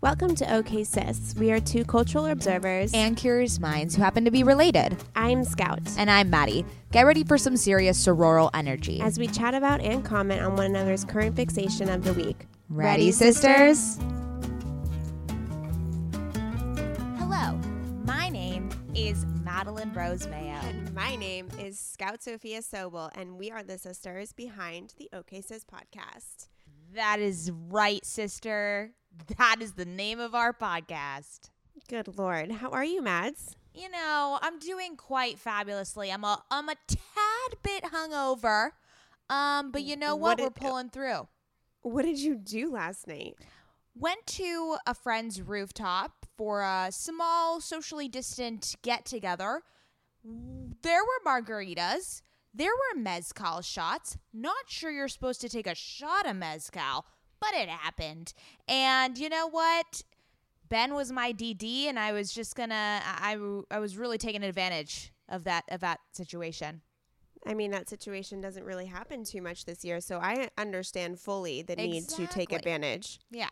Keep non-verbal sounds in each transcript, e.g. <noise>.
Welcome to OK Sis. We are two cultural observers. and curious minds who happen to be related. I'm Scout. And I'm Maddie. Get ready for some serious sororal energy. As we chat about and comment on one another's current fixation of the week. Ready, sisters? Hello, my name is Madeline Rose Mayo. And my name is Scout Sophia Sobel, and we are the sisters behind the OK Sis podcast. That is right, sister. That is the name of our podcast. Good Lord. How are you, Mads? You know, I'm doing quite fabulously. I'm a I'm a tad bit hungover. Um, but you know What what? We're pulling through. What did you do last night? went to a friend's rooftop for a small socially distant get together. There were margaritas. There were mezcal shots. Not sure you're supposed to take a shot of mezcal, but it happened. And you know what? Ben was my DD, and I was just gonna. I I was really taking advantage of that of that situation. I mean, that situation doesn't really happen too much this year, so I understand fully the need to take advantage. Yeah.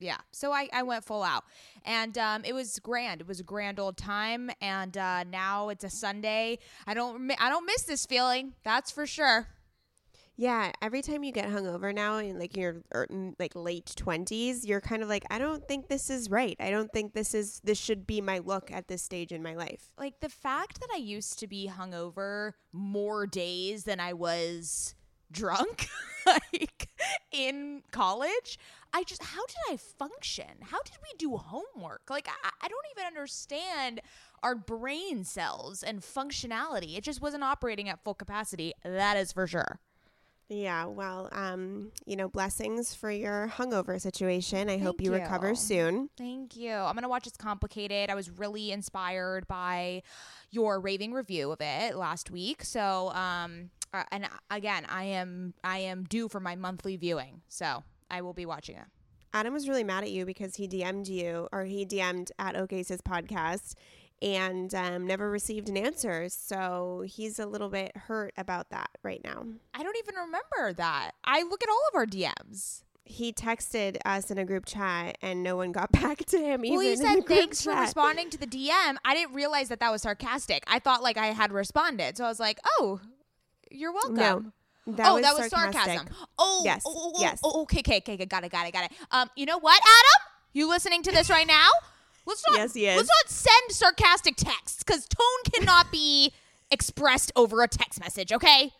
Yeah. So I, I went full out. And um, it was grand. It was a grand old time. And uh, now it's a Sunday. I don't I don't miss this feeling. That's for sure. Yeah, every time you get hungover now in like your er, like late 20s, you're kind of like I don't think this is right. I don't think this is this should be my look at this stage in my life. Like the fact that I used to be hungover more days than I was drunk <laughs> like in college i just how did i function how did we do homework like I, I don't even understand our brain cells and functionality it just wasn't operating at full capacity that is for sure Yeah, well, um, you know, blessings for your hungover situation. I hope Thank you recover soon. Thank you. I'm going to watch It's Complicated. I was really inspired by your raving review of it last week. So, um, uh, and again, I am I am due for my monthly viewing. So, I will be watching it. Adam was really mad at you because he DM'd you or he DM'd at OKSIS podcast and um, never received an answer. So he's a little bit hurt about that right now. I don't even remember that. I look at all of our DMs. he texted us in a group chat and no one got <laughs> back to him. Well, even he said thanks for chat." responding to the DM. I didn't realize that that was sarcastic. I thought like I had responded. So I was like, "Oh, you're welcome." No, that oh, was that was sarcastic. sarcasm. Oh, Yes, Oh, oh, oh, yes. oh, okay, okay, okay, got it, got it, got it. Um, you know what, Adam? You listening to this right now? Let's not. Yes, he is. Let's not send sarcastic texts because tone cannot be <laughs> expressed over a text message. Okay.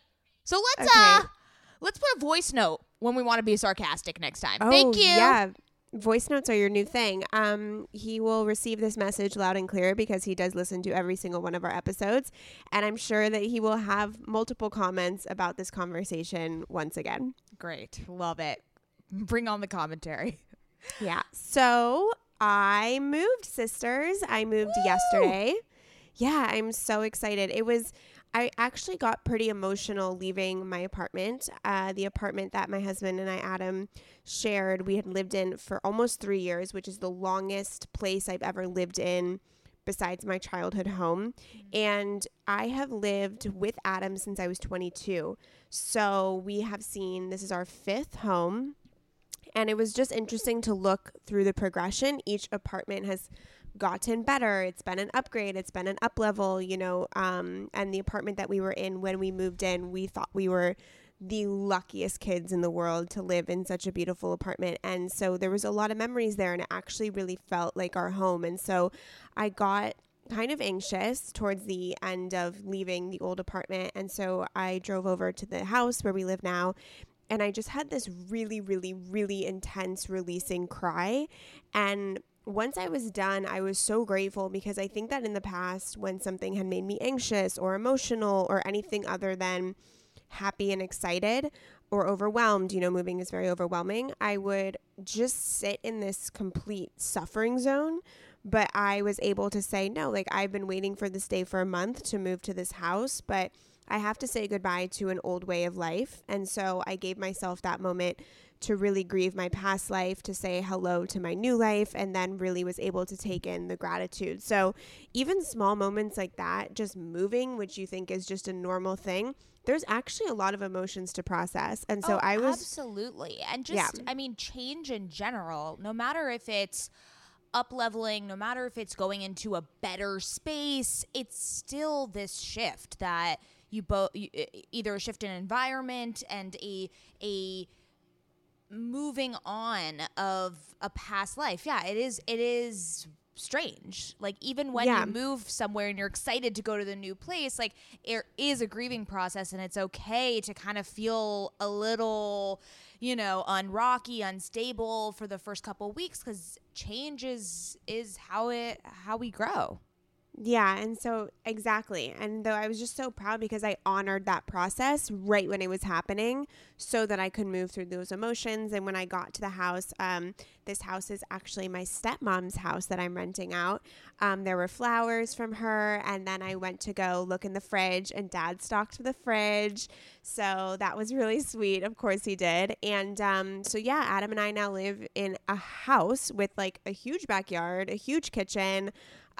So let's Okay. uh, let's put a voice note when we want to be sarcastic next time. Thank Oh, you. Yeah. Voice notes are your new thing. Um, he will receive this message loud and clear because he does listen to every single one of our episodes, and I'm sure that he will have multiple comments about this conversation once again. Great, love it. Bring on the commentary. Yeah. So I moved, sisters. I moved Woo! yesterday. Yeah, I'm so excited. It was, I actually got pretty emotional leaving my apartment. Uh, the apartment that my husband and I, Adam, shared, we had lived in for almost three years, which is the longest place I've ever lived in besides my childhood home. And I have lived with Adam since I was 22. So we have seen, this is our fifth home and it was just interesting to look through the progression. Each apartment has gotten better. It's been an upgrade. It's been an up level you know um, and the apartment that we were in when we moved in we thought we were the luckiest kids in the world to live in such a beautiful apartment. And so there was a lot of memories there and it actually really felt like our home. And so i got kind of anxious towards the end of leaving the old apartment. And so i drove over to the house where we live now and I just had this really, really, really intense releasing cry. And once I was done, I was so grateful because I think that in the past, when something had made me anxious or emotional or anything other than happy and excited or overwhelmed, you know, moving is very overwhelming, I would just sit in this complete suffering zone. But I was able to say, no, like I've been waiting for this day for a month to move to this house, but I have to say goodbye to an old way of life. And so I gave myself that moment to really grieve my past life, to say hello to my new life, and then really was able to take in the gratitude. So even small moments like that, just moving, which you think is just a normal thing, there's actually a lot of emotions to process. And so Oh, I was absolutely, and just, Yeah. just I mean, change in general. No matter if it's up leveling, no matter if it's going into a better space, it's still this shift that you both either a shift in environment and a a moving on of a past life. Yeah, it is it is strange. Like even when Yeah. you move somewhere and you're excited to go to the new place, like there is a grieving process and it's okay to kind of feel a little, you know, unrocky, unstable for the first couple weeks cuz change is is how it how we grow. Yeah, and so exactly. And though I was just so proud because I honored that process right when it was happening so that I could move through those emotions. And when I got to the house, um, this house is actually my stepmom's house that I'm renting out. Um, there were flowers from her. And then I went to go look in the fridge, and dad stocked the fridge. So that was really sweet. Of course, he did. And um, so, yeah, Adam and I now live in a house with like a huge backyard, a huge kitchen.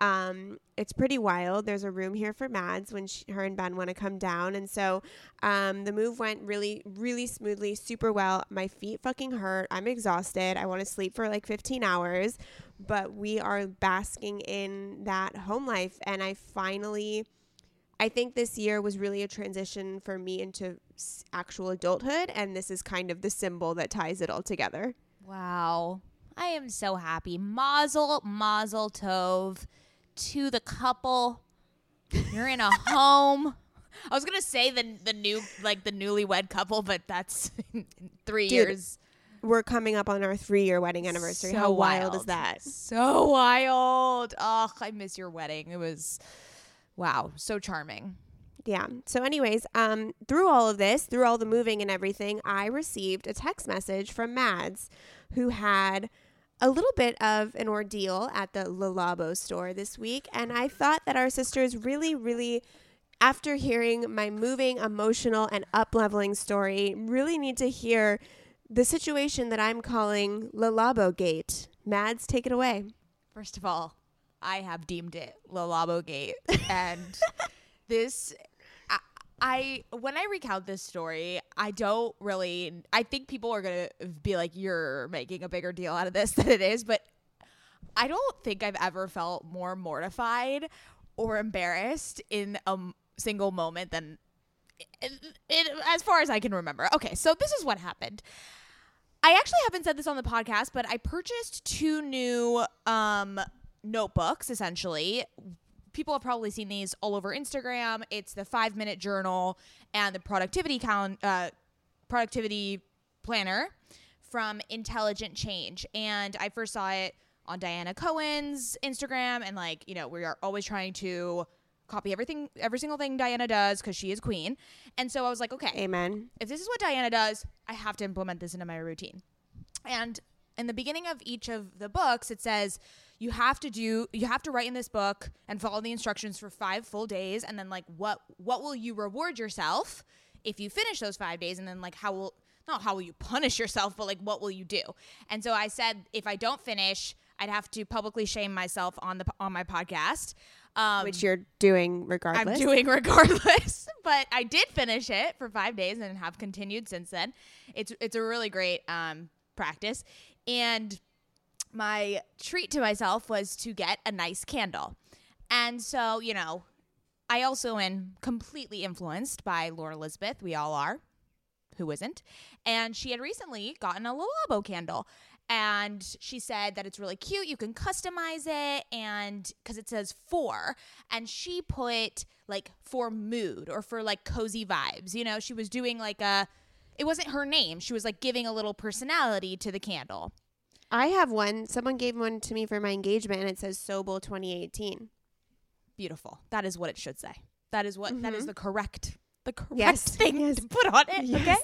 Um, it's pretty wild. There's a room here for Mads when she, her and Ben want to come down. And so um, the move went really, really smoothly, super well. My feet fucking hurt. I'm exhausted. I want to sleep for like 15 hours, but we are basking in that home life. And I finally, I think this year was really a transition for me into actual adulthood. And this is kind of the symbol that ties it all together. Wow. I am so happy. Mazel, mazel tov to the couple. You're in a home. I was gonna say the the new like the newlywed couple, but that's <laughs> three Dude, years. We're coming up on our three year wedding anniversary. So How wild, is that? So wild. Oh, I miss your wedding. It was wow, so charming. Yeah. So, anyways, um, through all of this, through all the moving and everything, I received a text message from Mads, who had a little bit of an ordeal at the Le Labo store this week, and I thought that our sisters really, really. After hearing my moving, emotional, and up leveling story, really need to hear the situation that I'm calling Le Labo Gate. Mads, take it away. First of all, I have deemed it Le Labo Gate, <laughs> and this. I, when I recount this story, I don't really. I think people are gonna be like, "You're making a bigger deal out of this <laughs> than it is," but I don't think I've ever felt more mortified or embarrassed in a m- single moment than it, it, as far as I can remember. Okay, so this is what happened. I actually haven't said this on the podcast, but I purchased two new um, notebooks essentially. People have probably seen these all over Instagram. It's the five minute journal and the productivity count, uh, productivity planner from Intelligent Change. And I first saw it on Diana Cohen's Instagram, and like you know, we are always trying to copy everything, every single thing Diana does because she is queen. And so I was like, okay, Amen. if this is what Diana does, I have to implement this into my routine. And in the beginning of each of the books, it says you have to do you have to write in this book and follow the instructions for 5 full days and then like what what will you reward yourself if you finish those 5 days and then like how will not how will you punish yourself but like what will you do. And so I said if I don't finish, I'd have to publicly shame myself on the on my podcast. Um, Which you're doing regardless. I'm doing <laughs> regardless. but I did finish it for five days and have continued since then. It's it's a really great um, practice, and my treat to myself was to get a nice candle, and so you know, I also am completely influenced by Lauren Elizabeth. We all are. Who isn't? And she had recently gotten a Le Labo candle. And she said that it's really cute. You can customize it, and because it says for, and she put like for mood or for like cozy vibes. You know, she was doing like a, it wasn't her name. She was like giving a little personality to the candle. I have one. Someone gave one to me for my engagement, and it says Sobel 2018. Beautiful. That is what it should say. That is what that is mm-hmm. the correct the correct Yes, <laughs> thing yes. to put on it. Yes. Okay.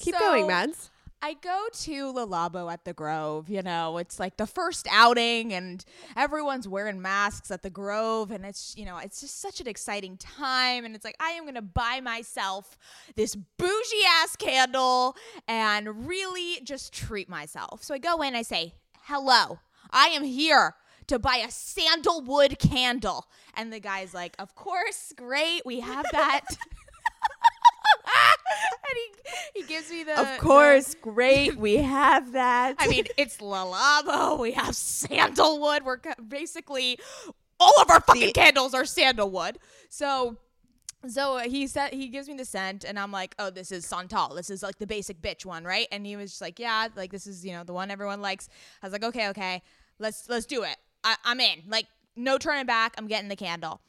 Keep So, going, Mads. I go to Le Labo at the Grove. You know, it's like the first outing, and everyone's wearing masks at the Grove, and it's you know, it's just such an exciting time. And it's like I am gonna buy myself this bougie ass candle and really just treat myself. So I go in, I say, "Hello, I am here." To buy a sandalwood candle. And the guy's like, Of course, great, we have that. <laughs> <laughs> <laughs> he, he gives me the of course, great. We have that. <laughs> I mean, it's Le Labo. We have sandalwood. We're basically all of our fucking The- candles are sandalwood. So, so he said he gives me the scent, and I'm like, oh, this is Santal. This is like the basic bitch one, right? And he was just like, yeah, like this is you know the one everyone likes. I was like, okay, okay, let's let's do it. I, I'm in. Like, no turning back. I'm getting the candle.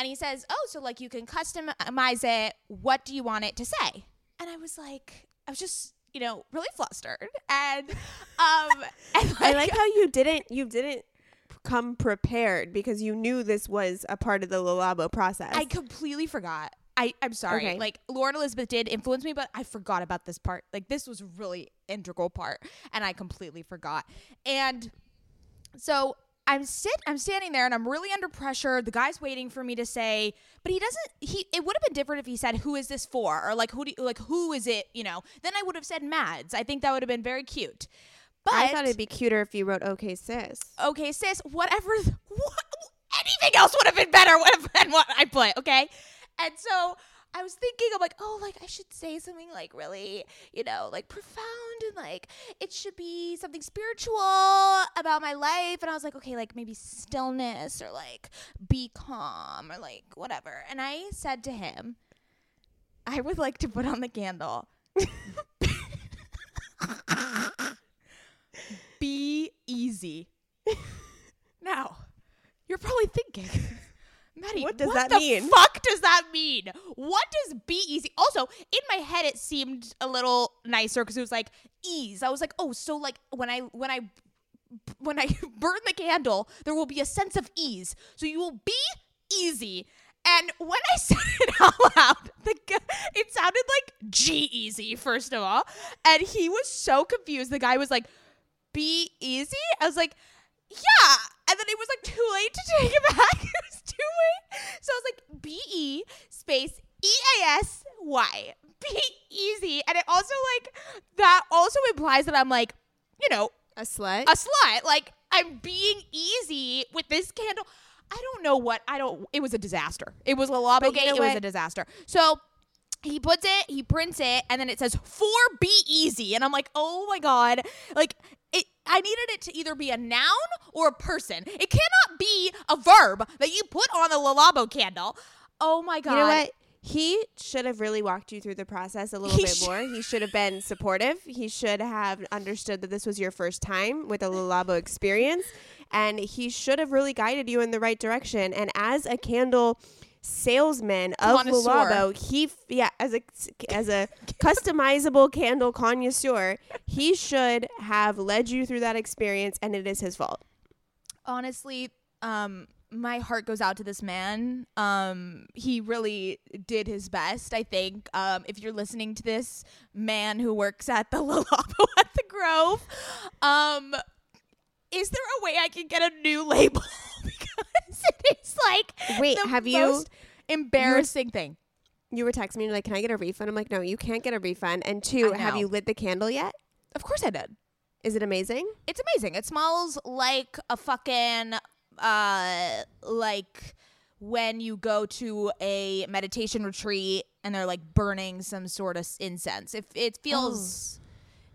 And he says, oh, so like you can customize it. What do you want it to say? And I was like, I was just you know really flustered, and <laughs> um, and I like how you didn't you didn't come prepared because you knew this was a part of the Le Labo process. I completely forgot. I, I'm sorry. Okay. Like Lauren Elizabeth did influence me, but I forgot about this part. Like this was a really integral part, and I completely forgot. And so I'm sit I'm standing there and I'm really under pressure. The guy's waiting for me to say, but he doesn't he it would have been different if he said who is this for or like who do you, like who is it, you know. Then I would have said Mads. I think that would have been very cute. But I thought it'd be cuter if you wrote "Okay, sis." okay, sis, whatever. What, anything else would have been better than what I put, okay? And so I was thinking, I'm like, oh, like I should say something like really, you know, like profound and like it should be something spiritual about my life. And I was like, okay, like maybe stillness or like be calm or like whatever. And I said to him, I would like to put on the candle. <laughs> be easy. <laughs> now, you're probably thinking, Maddie, What does that the mean?" Fuck does that mean? What does be easy? Also, in my head, it seemed a little nicer because it was like ease. I was like, oh, so like when I when I when I <laughs> burn the candle, there will be a sense of ease. So you will be easy. And when I <laughs> said it out loud, the it sounded like G easy, first of all. And he was so confused. The guy was like, be easy? I was like, yeah. And then it was like too late to take it back. <laughs> it was too late. So I was like, B E space E A S Y. Be easy. And it also like, that also implies that I'm like, you know, A slut. a slut. Like I'm being easy with this candle. I don't know what I don't. It was a disaster. It was a But you know It was a disaster. So he puts it, he prints it, and then it says for be easy, and I'm like, oh my god, like. It, I needed it to either be a noun or a person. It cannot be a verb that you put on a Le Labo candle. Oh my god! You know what? He should have really walked you through the process a little He bit sh- more. He should have been supportive. He should have understood that this was your first time with a Le Labo experience. And he should have really guided you in the right direction. And as a candle salesman of. Le Labo, he yeah, as a as a customizable candle connoisseur, he should have led you through that experience and it is his fault. honestly, um, my heart goes out to this man. Um, he really did his best. I think. Um, if you're listening to this man who works at the <laughs> Le Labo at the Grove, um, is there a way I can get a new label? <laughs> <laughs> it is like Wait, have you- embarrassing thing. You were texting me you're like, "Can I get a refund?" I'm like, "No, you can't get a refund." And two, have you lit the candle yet? Of course, I did. Is it amazing? It's amazing. It smells like a fucking uh like when you go to a meditation retreat and they're like burning some sort of incense. If it feels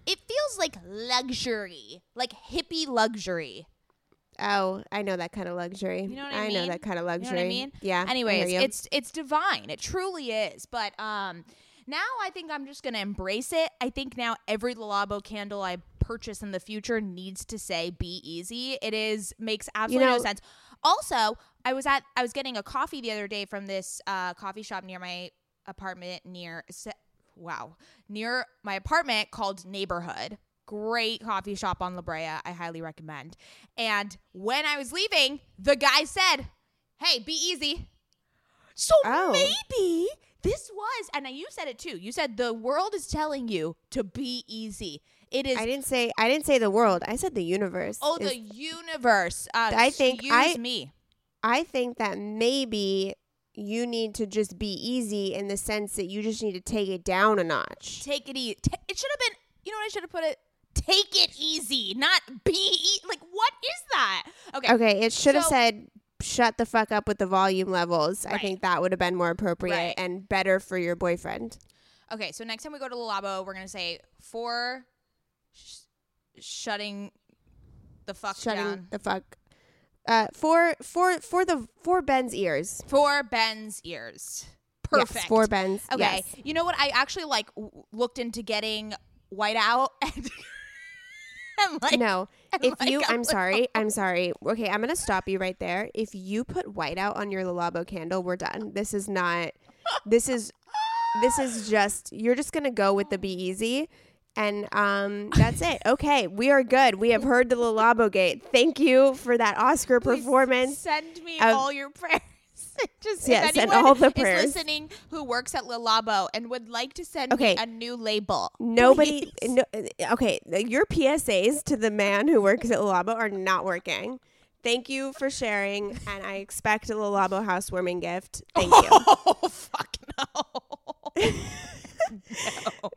it feels like luxury, like hippie luxury. Oh, I know that kind of luxury. You know what I know mean? that kind of luxury. You know what I mean? Yeah. I Anyways, it's it's divine. It truly is. But um now I think I'm just gonna embrace it. I think now every Le Labo candle I purchase in the future needs to say "Be easy." It is makes absolutely no know- sense. Also, I was at I was getting a coffee the other day from this uh, coffee shop near my apartment near wow near my apartment called Neighborhood. Great coffee shop on La Brea. I highly recommend. And when I was leaving, the guy said, "Hey, be easy." So Oh. maybe this was, and you said it too. You said the world is telling you to be easy. It is. I didn't say I didn't say the world. I said the universe. oh, is- the universe. Uh, I think I- me. I think that maybe you need to just be easy in the sense that you just need to take it down a notch. Take it easy. it should have been. You know what I should have put it. Take it easy, not be e- like. What is that? Okay. Okay, it should have So- said shut the fuck up with the volume levels. I think that would have been more appropriate Right. and better for your boyfriend. Okay, so next time we go to Le Labo, we're gonna say for sh- shutting the fuck Shutting down the fuck. Uh, for for for the for Ben's ears. for Ben's ears. Perfect. Yes, for Ben's. Okay. Yes. You know what? I actually like w- looked into getting white out <laughs> and <laughs> like no, if like, you, I'm sorry, I'm sorry. Okay, I'm gonna stop you right there. If you put white out on your Le Labo candle, we're done. This is not. This is. This is just. You're just gonna go with the be easy, and um, that's it. Okay, we are good. We have heard the Le Labo gate. Thank you for that Oscar Please performance. Send me of- all your prayers. <laughs> Just send anyone all the is listening who works at Le Labo and would like to send Okay. me a new label. Nobody. please. No, okay, your PSAs to the man who works at Le Labo are not working. Thank you for sharing, and I expect a Le Labo housewarming gift. Thank you. <laughs> Oh fuck no. <laughs>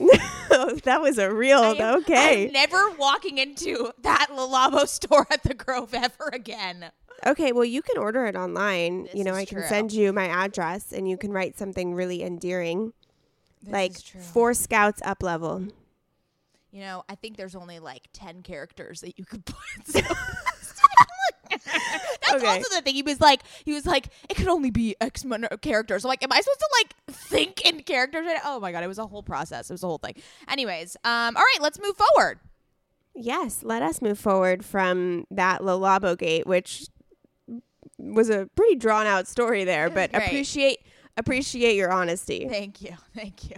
No, that was a real am- okay. I'm never walking into that Le Labo store at the Grove ever again. Okay, well you can order it online. This you know, I can true. send you my address and you can write something really endearing. This like four scouts up level. You know, I think there's only like 10 characters that you could <laughs> put. <laughs> So <laughs> That's Okay. also the thing. He was like, he was like, it could only be X amount of characters. I'm like, am I supposed to like think in characters? right? Oh my god, it was a whole process. It was a whole thing. Anyways, um, all right, let's move forward. Yes, let us move forward from that Le Labo gate, which was a pretty drawn out story there, but great. appreciate appreciate your honesty. Thank you. <laughs> Thank you.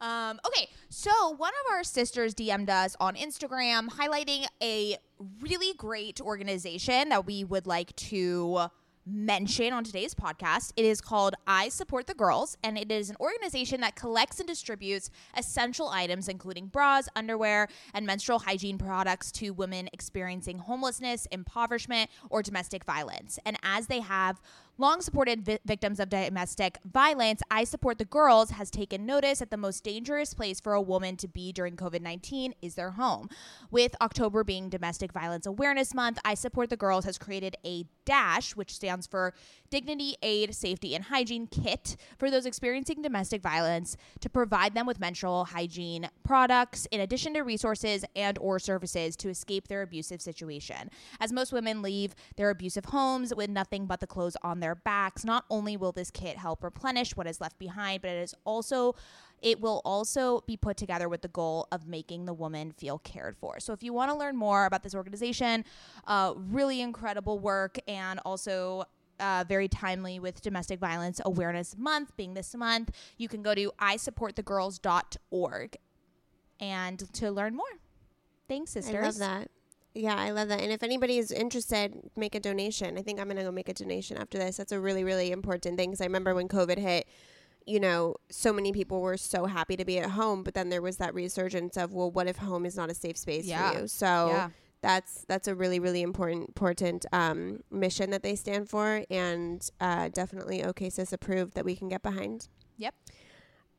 Um, okay, so one of our sisters DM'd us on Instagram highlighting a really great organization that we would like to mention on today's podcast. It is called I Support the Girls, and it is an organization that collects and distributes essential items, including bras, underwear, and menstrual hygiene products to women experiencing homelessness, impoverishment, or domestic violence. And as they have long supported vi- victims of domestic violence, I Support the Girls has taken notice that the most dangerous place for a woman to be during COVID 19 is their home. With October being Domestic Violence Awareness Month, I Support the Girls has created a DASH, which stands for Dignity, Aid, Safety, and Hygiene Kit for those experiencing domestic violence to provide them with menstrual hygiene products in addition to resources and or services to escape their abusive situation. As most women leave their abusive homes with nothing but the clothes on their backs, not only will this kit help replenish what is left behind, but it is also it will also be put together with the goal of making the woman feel cared for. So, if you want to learn more about this organization, uh, really incredible work and also uh, very timely with Domestic Violence Awareness Month being this month, you can go to isupportthegirls.org and to learn more. Thanks, sisters. I love that. Yeah, I love that. And if anybody is interested, make a donation. I think I'm going to go make a donation after this. That's a really, really important thing because I remember when COVID hit, you know, so many people were so happy to be at home, but then there was that resurgence of, well, what if home is not a safe space Yeah. for you? So Yeah. that's that's a really, really important important um, mission that they stand for, and uh, definitely OK Sis approved that we can get behind. Yep.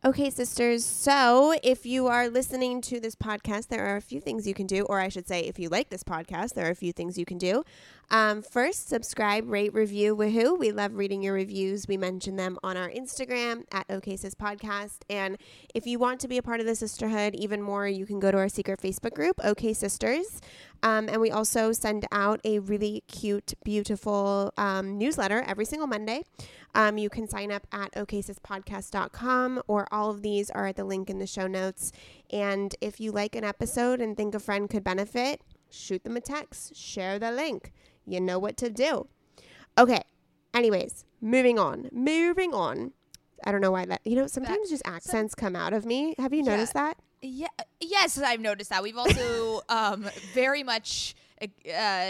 Okay, sisters. So, if you are listening to this podcast, there are a few things you can do, or I should say, if you like this podcast, there are a few things you can do. Um, first, subscribe, rate, review, woohoo. We love reading your reviews. We mention them on our Instagram at OKSIS Podcast. And if you want to be a part of the sisterhood even more, you can go to our secret Facebook group, OK Sisters. Um, and we also send out a really cute, beautiful um, newsletter every single Monday. Um, you can sign up at oksispodcast.com, or all of these are at the link in the show notes. And if you like an episode and think a friend could benefit, shoot them a text, share the link. You know what to do. Okay. Anyways, moving on. Moving on. I don't know why that, you know, sometimes just accents come out of me. Have you Yeah. noticed that? Yeah. Yes, I've noticed that. We've also <laughs> um, very much uh,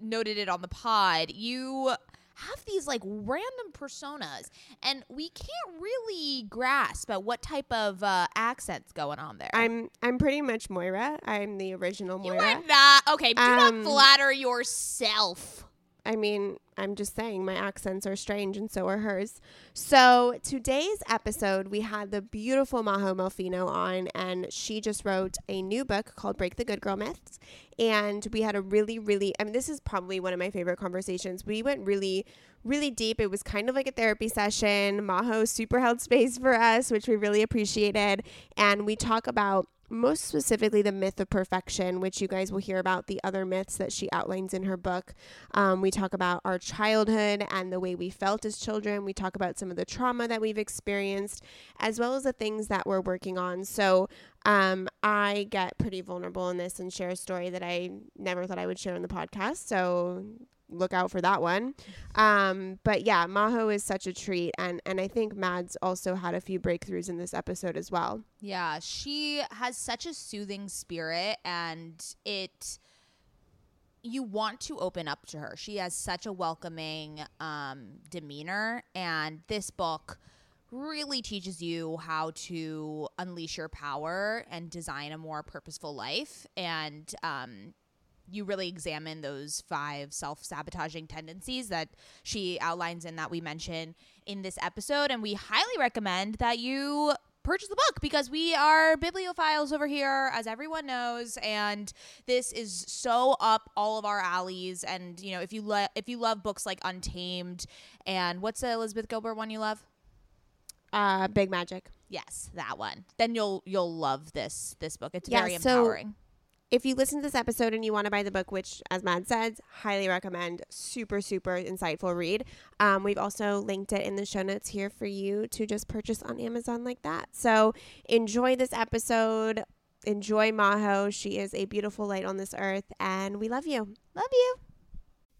noted it on the pod. You have these like random personas, and we can't really grasp at what type of uh, accents going on there. I'm I'm pretty much Moira. I'm the original Moira. you are not okay. Do Um, not flatter yourself. I mean, I'm just saying my accents are strange and so are hers. So, today's episode, we had the beautiful Majo Molfino on, and she just wrote a new book called Break the Good Girl Myths. And we had a really, really, I mean, this is probably one of my favorite conversations. We went really, really deep. It was kind of like a therapy session. Majo super held space for us, which we really appreciated. And we talk about most specifically the myth of perfection, which you guys will hear about the other myths that she outlines in her book. Um, we talk about our childhood and the way we felt as children. We talk about some of the trauma that we've experienced, as well as the things that we're working on. So um, I get pretty vulnerable in this and share a story that I never thought I would share on the podcast. So look out for that one. Um, but yeah, Majo is such a treat, and and I think Mads also had a few breakthroughs in this episode as well. Yeah, she has such a soothing spirit, and it you want to open up to her. She has such a welcoming um, demeanor, and this book really teaches you how to unleash your power and design a more purposeful life. And um, you really examine those five self sabotaging tendencies that she outlines and that we mention in this episode. And we highly recommend that you purchase the book because we are bibliophiles over here, as everyone knows, and this is so up all of our alleys. And you know, if you lo- if you love books like Untamed and what's the Elizabeth Gilbert one you love? Uh, Big Magic. Yes, that one. Then you'll you'll love this this book. It's Yeah, very so- empowering. If you listen to this episode and you want to buy the book, which, as Mad says, highly recommend, super, super insightful read. Um, we've also linked it in the show notes here for you to just purchase on Amazon like that. So enjoy this episode. Enjoy Majo. She is a beautiful light on this earth, and we love you. Love you.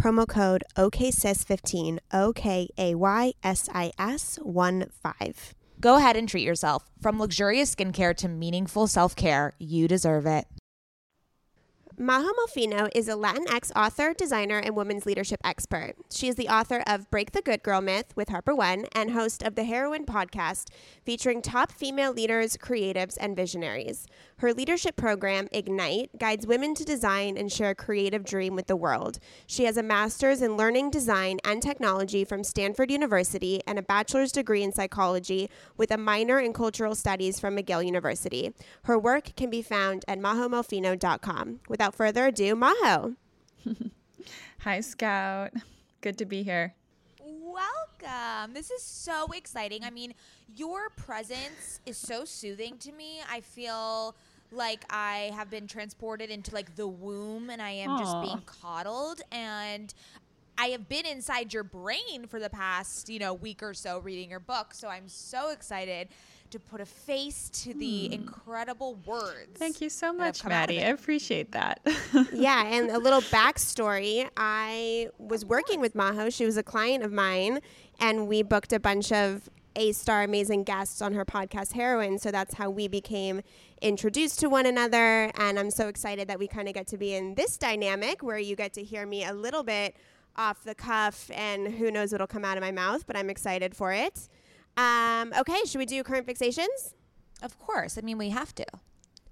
promo code OKSIS15, O K A Y S I S 1 5. Go ahead and treat yourself. From luxurious skincare to meaningful self care, you deserve it. Majo Molfino is a Latinx author, designer, and women's leadership expert. She is the author of Break the Good Girl Myth with Harper One and host of the Heroine podcast, featuring top female leaders, creatives, and visionaries. Her leadership program, Ignite, guides women to design and share a creative dream with the world. She has a master's in learning, design, and technology from Stanford University and a bachelor's degree in psychology with a minor in cultural studies from McGill University. Her work can be found at majomolfino.com. Without further ado, Majo. <laughs> Hi, Scout. Good to be here. Welcome. This is so exciting. I mean, your presence is so soothing to me. I feel like I have been transported into like the womb and I am Aww. just being coddled and I have been inside your brain for the past, you know, week or so reading your book. So I'm so excited to put a face to the hmm. incredible words. Thank you so much, Maddie. I appreciate that. <laughs> yeah, and a little <laughs> backstory. I was working with Majo. She was a client of mine, and we booked a bunch of A star amazing guests on her podcast, Heroine. So that's how we became introduced to one another. And I'm so excited that we kind of get to be in this dynamic where you get to hear me a little bit off the cuff, and who knows what'll come out of my mouth, but I'm excited for it. Um, okay, should we do current fixations? Of course. I mean, we have to.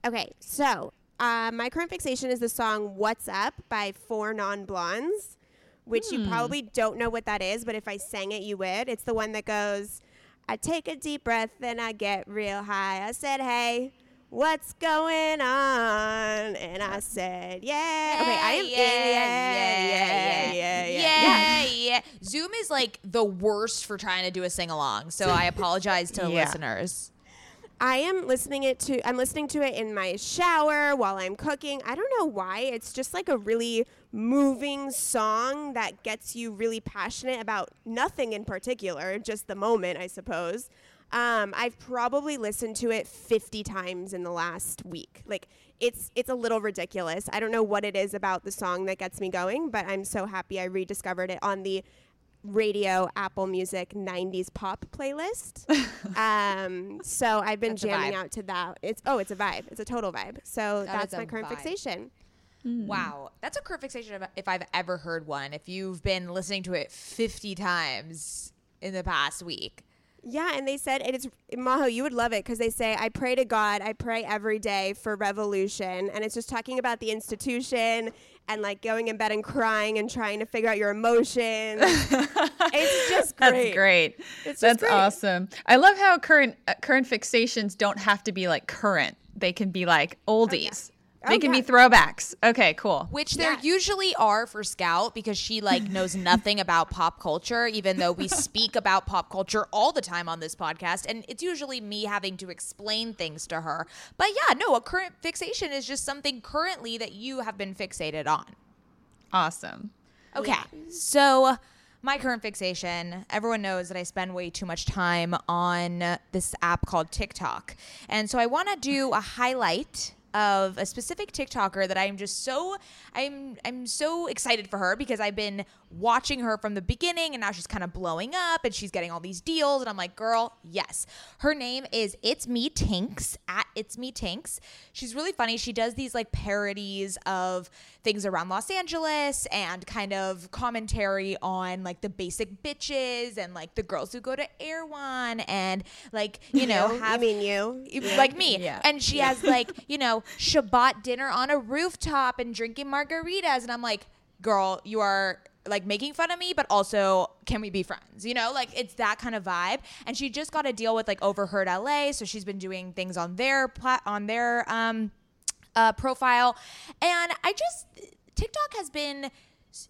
Okay, so uh, my current fixation is the song What's Up by Four Non Blondes, which hmm. you probably don't know what that is, but if I sang it, you would. It's the one that goes, I take a deep breath and I get real high. I said, hey what's going on? And I said, yeah. Okay, I am yeah, yeah, yeah, yeah, yeah, yeah, yeah. yeah. Zoom is like the worst for trying to do a sing along, so I <laughs> apologize to yeah. listeners. I am listening it to I'm listening to it in my shower while I'm cooking. I don't know why. It's just like a really moving song that gets you really passionate about nothing in particular, just the moment, I suppose. Um, I've probably listened to it 50 times in the last week. Like it's it's a little ridiculous. I don't know what it is about the song that gets me going, but I'm so happy I rediscovered it on the radio Apple Music 90s pop playlist. <laughs> um, so I've been that's jamming out to that. It's oh, it's a vibe. It's a total vibe. So that that's my current vibe. fixation. Mm. Wow, that's a current fixation if I've ever heard one. If you've been listening to it 50 times in the past week. Yeah, and they said it is Majo. You would love it because they say I pray to God. I pray every day for revolution, and it's just talking about the institution and like going in bed and crying and trying to figure out your emotions. it's <laughs> just great. That's great. It's That's great. awesome. I love how current uh, current fixations don't have to be like current. They can be like oldies. Oh, yeah. They oh, can yeah. be throwbacks. Okay, cool. Which there yeah. usually are for Scout because she like <laughs> knows nothing about pop culture, even though we speak about pop culture all the time on this podcast. And it's usually me having to explain things to her. But yeah, no, a current fixation is just something currently that you have been fixated on. Awesome. Okay. Yeah. So my current fixation, everyone knows that I spend way too much time on this app called TikTok. And so I want to do a highlight of a specific TikToker that I'm just so I'm I'm so excited for her because I've been watching her from the beginning and now she's kind of blowing up and she's getting all these deals and I'm like, "Girl, yes." Her name is It's Me Tinks at It's Me Tinks. She's really funny. She does these like parodies of things around Los Angeles and kind of commentary on like the basic bitches and like the girls who go to Erewhon and like, you know, you, have you mean you? Like yeah. me. Yeah. And she yeah. has like, you know, Shabbat dinner on a rooftop and drinking margaritas and I'm like, girl, you are like making fun of me, but also can we be friends? You know, like it's that kind of vibe. And she just got a deal with like Overheard LA, so she's been doing things on their plat on their um uh, profile, and I just TikTok has been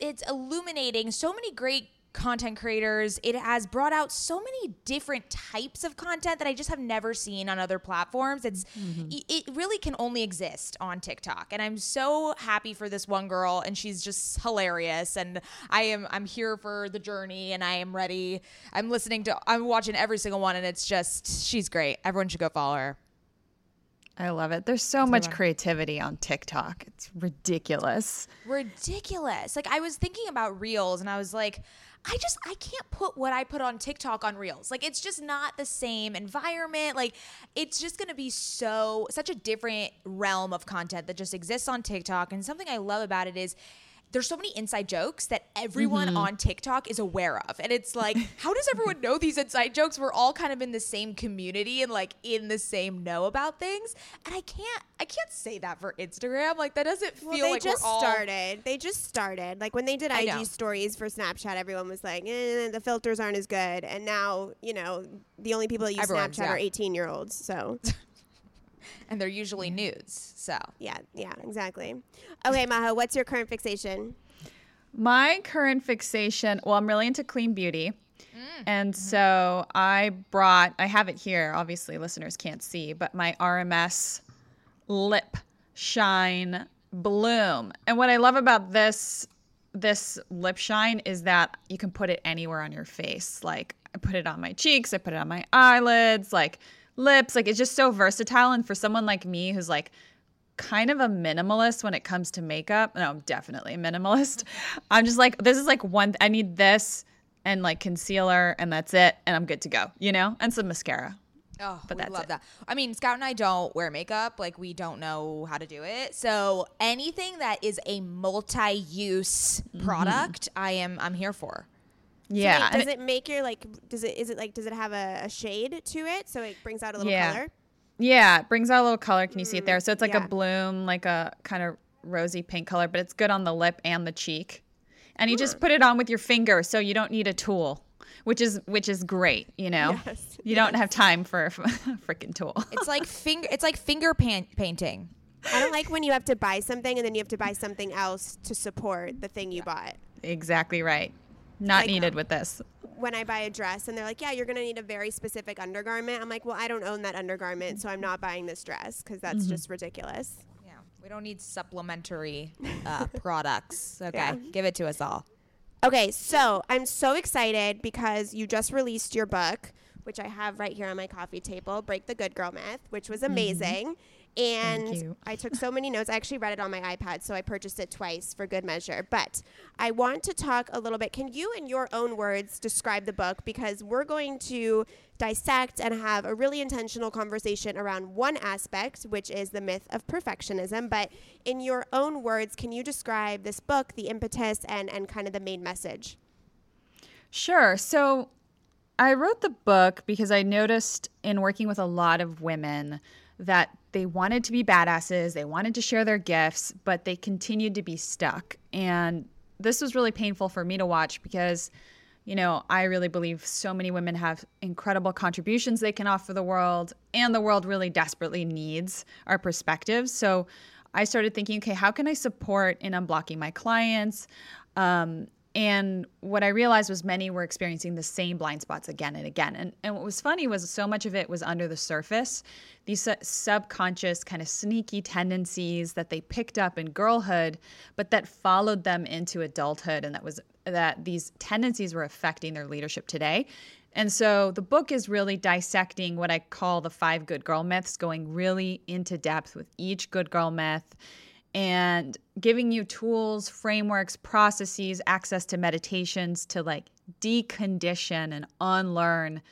it's illuminating so many great content creators. It has brought out so many different types of content that I just have never seen on other platforms. It's mm-hmm. it really can only exist on TikTok. And I'm so happy for this one girl and she's just hilarious and I am I'm here for the journey and I am ready. I'm listening to I'm watching every single one and it's just she's great. Everyone should go follow her. I love it. There's so much creativity on TikTok. It's ridiculous. Ridiculous. Like I was thinking about Reels and I was like, I just I can't put what I put on TikTok on Reels. Like it's just not the same environment. Like it's just going to be so such a different realm of content that just exists on TikTok and something I love about it is there's so many inside jokes that everyone mm-hmm. on TikTok is aware of. And it's like, <laughs> how does everyone know these inside jokes? We're all kind of in the same community and like in the same know about things. And I can't I can't say that for Instagram. Like that doesn't feel well, they like just all... started. They just started. Like when they did IG stories for Snapchat, everyone was like, eh, the filters aren't as good. And now, you know, the only people that use Everyone's, Snapchat yeah. are 18 year olds. So <laughs> <laughs> and they're usually nudes. So yeah, yeah, exactly. Okay, Majo, what's your current fixation? My current fixation. Well, I'm really into clean beauty. Mm. And mm-hmm. so I brought, I have it here. Obviously, listeners can't see, but my RMS lip shine bloom. And what I love about this this lip shine is that you can put it anywhere on your face. Like I put it on my cheeks, I put it on my eyelids, like lips. Like it's just so versatile. And for someone like me who's like kind of a minimalist when it comes to makeup, no, I'm definitely a minimalist. <laughs> I'm just like, this is like one, I need this and like concealer and that's it. And I'm good to go, you know? And some mascara. Oh, but that's love it. that. I mean, Scout and I don't wear makeup. Like, we don't know how to do it. So anything that is a multi-use mm-hmm. product, I am I'm here for. Yeah. So does it make your like? Does it is it like? Does it have a, a shade to it so it brings out a little yeah. color? Yeah, it brings out a little color. Can you mm, see it there? So it's like yeah. a bloom, like a kind of rosy pink color, but it's good on the lip and the cheek. And you mm. just put it on with your finger, so you don't need a tool, which is which is great. You know, yes. you yes. don't have time for a <laughs> freaking tool. It's like finger. It's like finger pan- painting. I don't like when you have to buy something and then you have to buy something else to support the thing you bought. Exactly right. Not like, needed with this. When I buy a dress and they're like, yeah, you're going to need a very specific undergarment. I'm like, well, I don't own that undergarment, so I'm not buying this dress because that's mm-hmm. just ridiculous. Yeah. We don't need supplementary uh, <laughs> products. Okay. Yeah. Give it to us all. Okay. So I'm so excited because you just released your book, which I have right here on my coffee table, Break the Good Girl Myth, which was mm-hmm. amazing. Mm-hmm. And I took so many notes. I actually read it on my iPad, so I purchased it twice for good measure. But I want to talk a little bit. Can you, in your own words, describe the book? Because we're going to dissect and have a really intentional conversation around one aspect, which is the myth of perfectionism. But in your own words, can you describe this book, the impetus, and, and kind of the main message? Sure. So I wrote the book because I noticed in working with a lot of women that they wanted to be badasses, they wanted to share their gifts, but they continued to be stuck. And this was really painful for me to watch because, you know, I really believe so many women have incredible contributions they can offer the world, and the world really desperately needs our perspectives. So I started thinking, okay, how can I support in unblocking my clients? Um, and what I realized was many were experiencing the same blind spots again and again. And, and what was funny was so much of it was under the surface, these su- subconscious kind of sneaky tendencies that they picked up in girlhood, but that followed them into adulthood. And that was that these tendencies were affecting their leadership today. And so the book is really dissecting what I call the five good girl myths, going really into depth with each good girl myth and giving you tools, frameworks, processes, access to meditations to like decondition and unlearn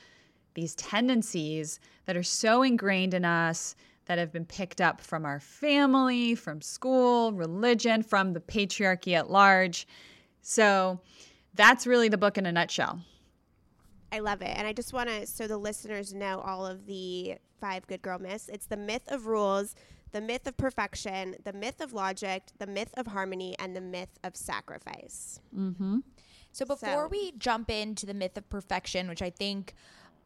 these tendencies that are so ingrained in us that have been picked up from our family, from school, religion, from the patriarchy at large. So that's really the book in a nutshell. I love it. And I just want to, so the listeners know all of the five good girl myths. It's the myth of rules, the myth of perfection, the myth of logic, the myth of harmony, and the myth of sacrifice. Mm-hmm. So before So- we jump into the myth of perfection, which I think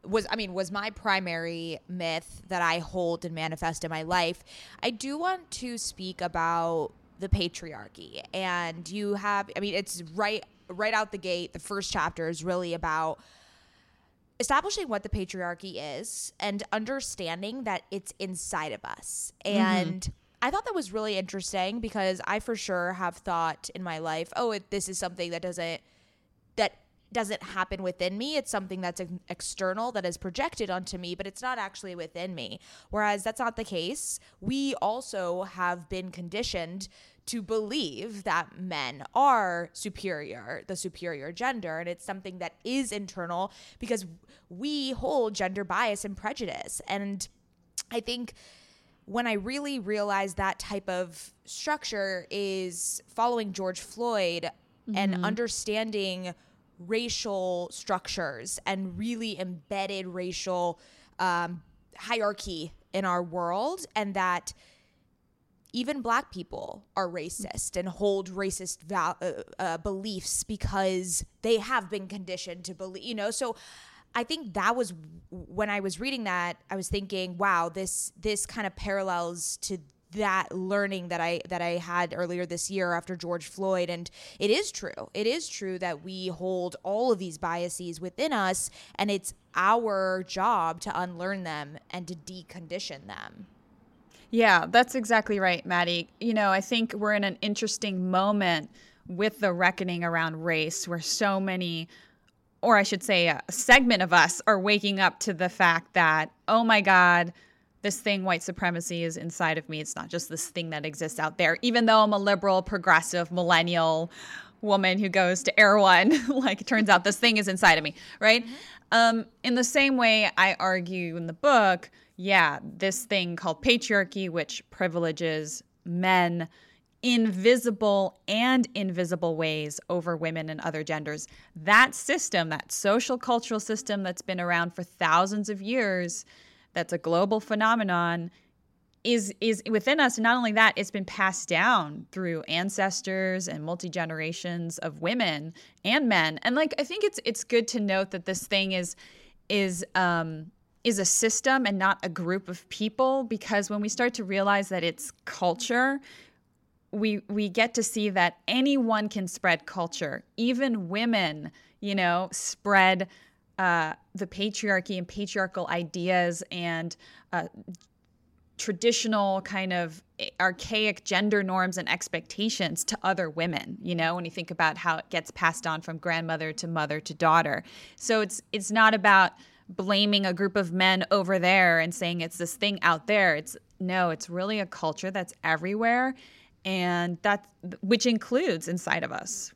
was I mean was my primary myth that I hold and manifest in my life, I do want to speak about the patriarchy. And you have I mean it's right right out the gate the first chapter is really about establishing what the patriarchy is and understanding that it's inside of us. Mm-hmm. And I thought that was really interesting because I for sure have thought in my life, oh, it, this is something that doesn't that doesn't happen within me. It's something that's external that is projected onto me, but it's not actually within me. Whereas that's not the case. We also have been conditioned to believe that men are superior, the superior gender, and it's something that is internal because we hold gender bias and prejudice. And I think when I really realized that type of structure is following George Floyd and understanding racial structures and really embedded racial um, hierarchy in our world, and that even black people are racist and hold racist val- uh, uh, beliefs because they have been conditioned to believe you know? So i think that was when i was reading that i was thinking wow this this kind of parallels to that learning that i that i had earlier this year after george floyd. And it is true. It is true that we hold all of these biases within us and it's our job to unlearn them and to decondition them Yeah, that's exactly right, Maddie. You know, I think we're in an interesting moment with the reckoning around race where so many, or I should say, a segment of us are waking up to the fact that, oh my God, this thing, white supremacy, is inside of me. It's not just this thing that exists out there. Even though I'm a liberal, progressive, millennial woman who goes to Erewhon, <laughs> like it turns out this thing is inside of me, right? Um, in the same way, I argue in the book, yeah, this thing called patriarchy, which privileges men in visible and invisible ways over women and other genders. That system, that social cultural system that's been around for thousands of years, that's a global phenomenon, is is within us. And not only that, it's been passed down through ancestors and multi generations of women and men. And like I think it's it's good to note that this thing is is um is a system and not a group of people because when we start to realize that it's culture we we get to see that anyone can spread culture. Even women you know spread uh, the patriarchy and patriarchal ideas and uh, traditional kind of archaic gender norms and expectations to other women you know when you think about how it gets passed on from grandmother to mother to daughter. So it's it's not about blaming a group of men over there and saying it's this thing out there. It's no it's really a culture that's everywhere and that which includes inside of us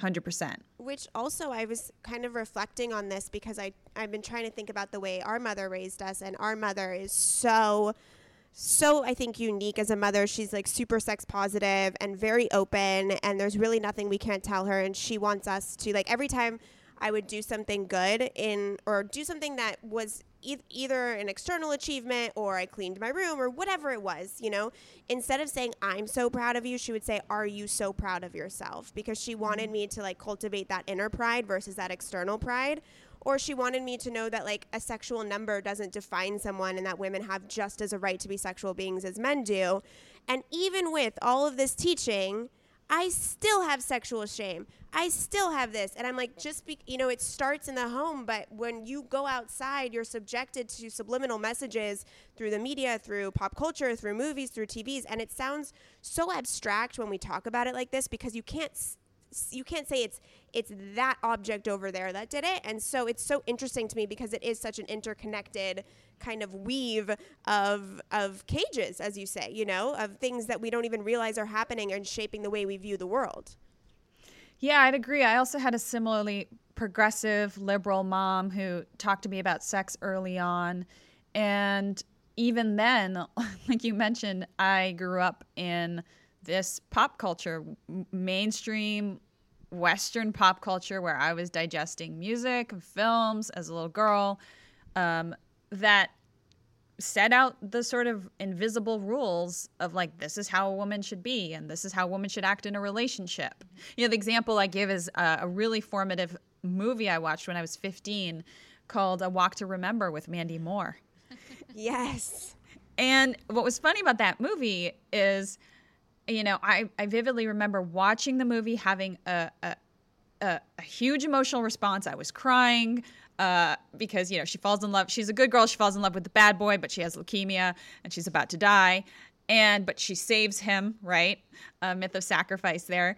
mm-hmm. 100% which also I was kind of reflecting on this because I I've been trying to think about the way our mother raised us and our mother is so so I think unique as a mother. She's like super sex positive and very open and there's really nothing we can't tell her and she wants us to like every time I would do something good in or do something that was e- either an external achievement or I cleaned my room or whatever it was, you know, instead of saying I'm so proud of you, she would say are you so proud of yourself? Because she wanted me to like cultivate that inner pride versus that external pride. Or she wanted me to know that like a sexual number doesn't define someone and that women have just as a right to be sexual beings as men do. And even with all of this teaching, I still have sexual shame. I still have this. And I'm like, just be, you know, it starts in the home, but when you go outside, you're subjected to subliminal messages through the media, through pop culture, through movies, through TVs. And it sounds so abstract when we talk about it like this because you can't. you can't say it's it's that object over there that did it and so it's so interesting to me because it is such an interconnected kind of weave of of cages as you say you know of things that we don't even realize are happening and shaping the way we view the world Yeah, I'd agree. I also had a similarly progressive liberal mom who talked to me about sex early on. And even then, <laughs> like you mentioned, I grew up in this pop culture, mainstream Western pop culture, where I was digesting music and films as a little girl. Um, that set out the sort of invisible rules of like this is how a woman should be and this is how a woman should act in a relationship. You know, the example I give is a, a really formative movie I watched when I was 15 called A Walk to Remember with Mandy Moore. <laughs> Yes. And what was funny about that movie is, you know, I, I vividly remember watching the movie, having a, a, a, a huge emotional response. I was crying uh, because, you know, she falls in love. She's a good girl. She falls in love with the bad boy, but she has leukemia and she's about to die. And, but she saves him, right? A myth of sacrifice there.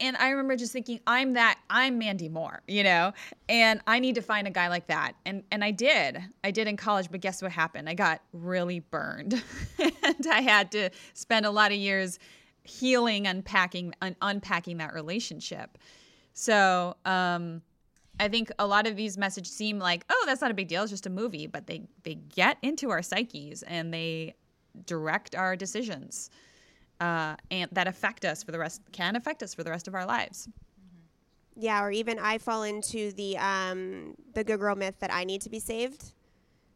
And I remember just thinking, I'm that, I'm Mandy Moore, you know, and I need to find a guy like that. And and I did, I did in college. But guess what happened? I got really burned, <laughs> and I had to spend a lot of years healing, unpacking, un- unpacking that relationship. So um, I think a lot of these messages seem like, oh, that's not a big deal. It's just a movie, but they they get into our psyches and they direct our decisions uh, and that affect us for the rest can affect us for the rest of our lives. Yeah, or even I fall into the um, the good girl myth that I need to be saved.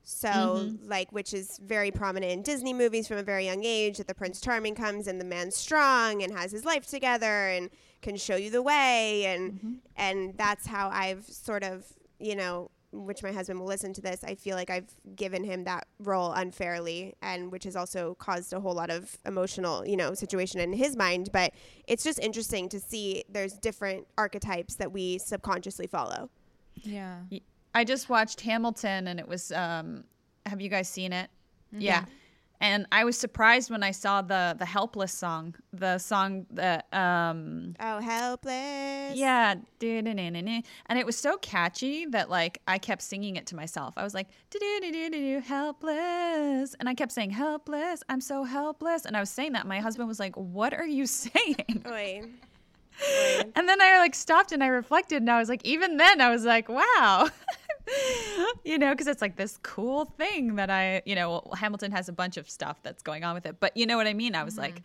So, Mm-hmm. like, which is very prominent in Disney movies from a very young age, that the Prince Charming comes and the man's strong and has his life together and can show you the way, and Mm-hmm. and that's how I've sort of, you know, which my husband will listen to this. I feel like I've given him that role unfairly, and which has also caused a whole lot of emotional, you know, situation in his mind. But it's just interesting to see there's different archetypes that we subconsciously follow. Yeah. I just watched Hamilton, and it was. Um, have you guys seen it? Yeah. And I was surprised when I saw the the helpless song, the song that um Oh, helpless. yeah, and it was so catchy that like I kept singing it to myself. I was like helpless, and I kept saying helpless. I'm so helpless, and I was saying that. My husband was like, "What are you <laughs> saying?" Oy. And then I like stopped and I reflected and I was like, even then I was like, wow. <laughs> <laughs> you know, because it's like this cool thing that I, you know, Hamilton has a bunch of stuff that's going on with it. But you know what I mean? I was like,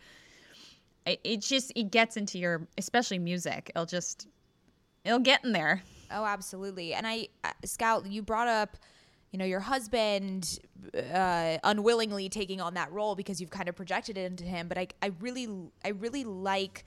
it, it just, it gets into your, especially music. It'll just, it'll get in there. Oh, absolutely. And I, uh, Scout, you brought up, you know, your husband uh, unwillingly taking on that role because you've kind of projected it into him. But I, I really, I really like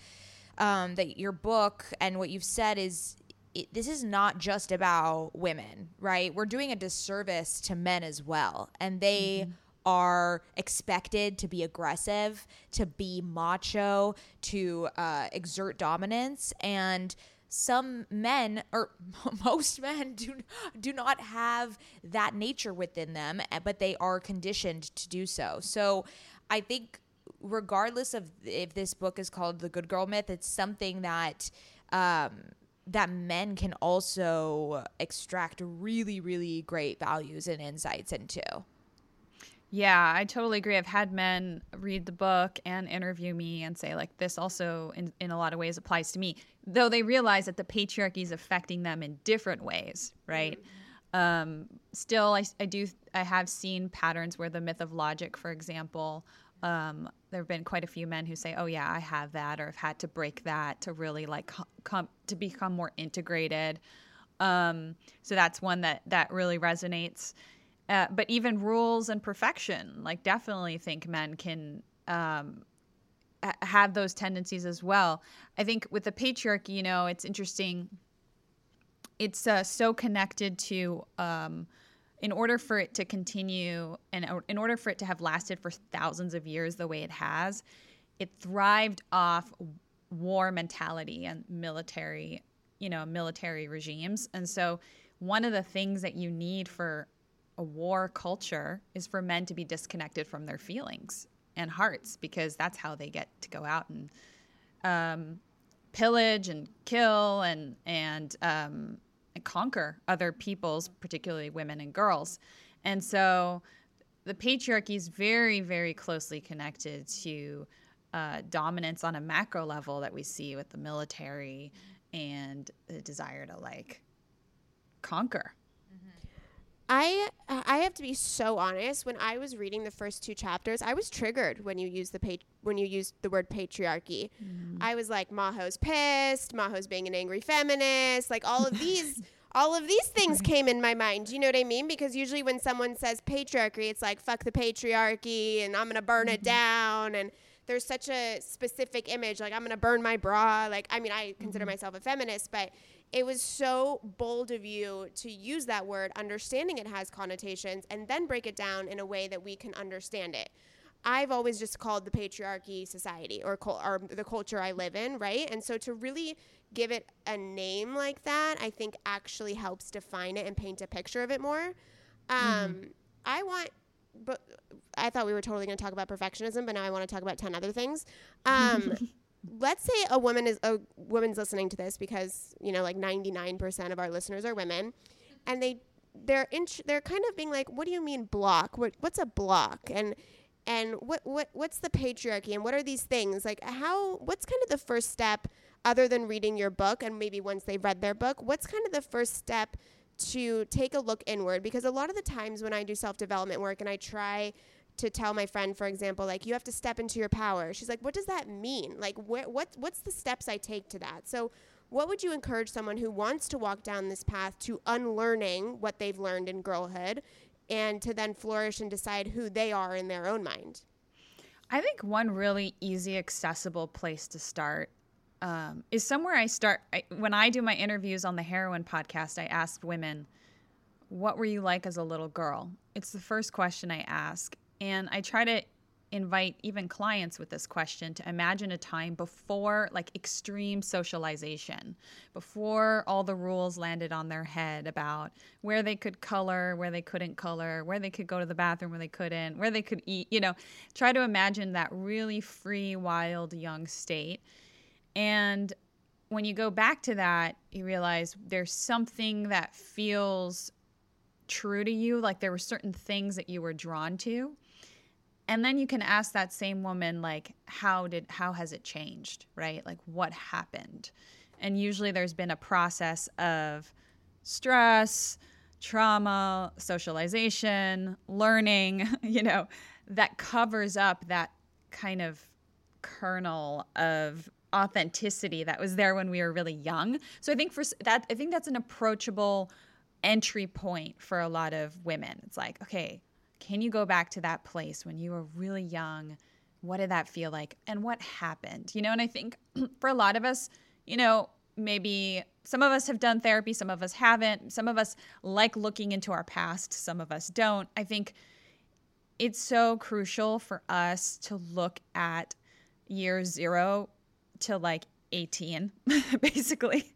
um, that your book and what you've said is. It, this is not just about women, right? We're doing a disservice to men as well. And they are expected to be aggressive, to be macho, to uh, exert dominance. And some men or <laughs> most men do do not have that nature within them eh, but they are conditioned to do so so i think regardless of if this book is called the good girl myth it's something that um that men can also extract really really great values and insights into Yeah, I totally agree. I've had men read the book and interview me and say, like, this also, in, in a lot of ways, applies to me, though they realize that the patriarchy is affecting them in different ways, right? Um, still, I, I do, I have seen patterns where the myth of logic, for example, um, there have been quite a few men who say, "Oh yeah, I have that," or have had to break that to really like come to become more integrated. Um, so that's one that that really resonates. Uh, but even rules and perfection, like definitely think men can um, have those tendencies as well. I think with the patriarchy, you know, it's interesting. It's uh, so connected to, um, in order for it to continue and in order for it to have lasted for thousands of years the way it has, it thrived off war mentality and military, you know, military regimes. And so, one of the things that you need for a war culture is for men to be disconnected from their feelings and hearts because that's how they get to go out and um, pillage and kill and and, um, conquer other peoples, particularly women and girls. And so the patriarchy is very, very closely connected to uh, dominance on a macro level that we see with the military and the desire to like conquer. I uh, I have to be so honest. When I was reading the first two chapters, I was triggered when you used the pat- when you used the word patriarchy. Mm. I was like, Majo's pissed. Majo's being an angry feminist. Like all of these, <laughs> all of these things came in my mind. You know what I mean? Because usually when someone says patriarchy, it's like fuck the patriarchy and I'm gonna burn it mm-hmm. down and there's such a specific image like i'm going to burn my bra like i mean i consider myself a feminist but it was so bold of you to use that word understanding it has connotations and then break it down in a way that we can understand it. I've always just called the patriarchy society or, cul- or the culture i live in right? And so to really give it a name like that i think actually helps define it and paint a picture of it more. Um, i want but I thought we were totally going to talk about perfectionism, but now I want to talk about 10 other things. Um, <laughs> let's say a woman is a woman's listening to this because, you know, like 99% of our listeners are women and they they're int- they're kind of being like, "What do you mean block? What what's a block?" And and what what what's the patriarchy and what are these things? Like how what's kind of the first step other than reading your book and maybe once they've read their book, what's kind of the first step to take a look inward because a lot of the times when I do self development work and I try to tell my friend, for example, like you have to step into your power. She's like, "What does that mean? Like, wh- what what's the steps I take to that?" So, what would you encourage someone who wants to walk down this path to unlearning what they've learned in girlhood, and to then flourish and decide who they are in their own mind? I think one really easy, accessible place to start um, is somewhere I start. I, when I do my interviews on the Heroine podcast, I ask women, What were you like as a little girl? It's the first question I ask. And I try to invite even clients with this question to imagine a time before like extreme socialization, before all the rules landed on their head about where they could color, where they couldn't color, where they could go to the bathroom, where they couldn't, where they could eat, you know, try to imagine that really free, wild, young state. And when you go back to that, you realize there's something that feels true to you, like there were certain things that you were drawn to. And then you can ask that same woman like how did how has it changed, right? Like what happened? And usually there's been a process of stress, trauma, socialization, learning, <laughs> you know, that covers up that kind of kernel of authenticity that was there when we were really young. So I think for that I think that's an approachable entry point for a lot of women. It's like, okay, can you go back to that place when you were really young? What did that feel like? And what happened? You know, and I think <clears throat> for a lot of us, you know, maybe some of us have done therapy, some of us haven't. Some of us like looking into our past, some of us don't. I think it's so crucial for us to look at year zero to like 18, <laughs> basically,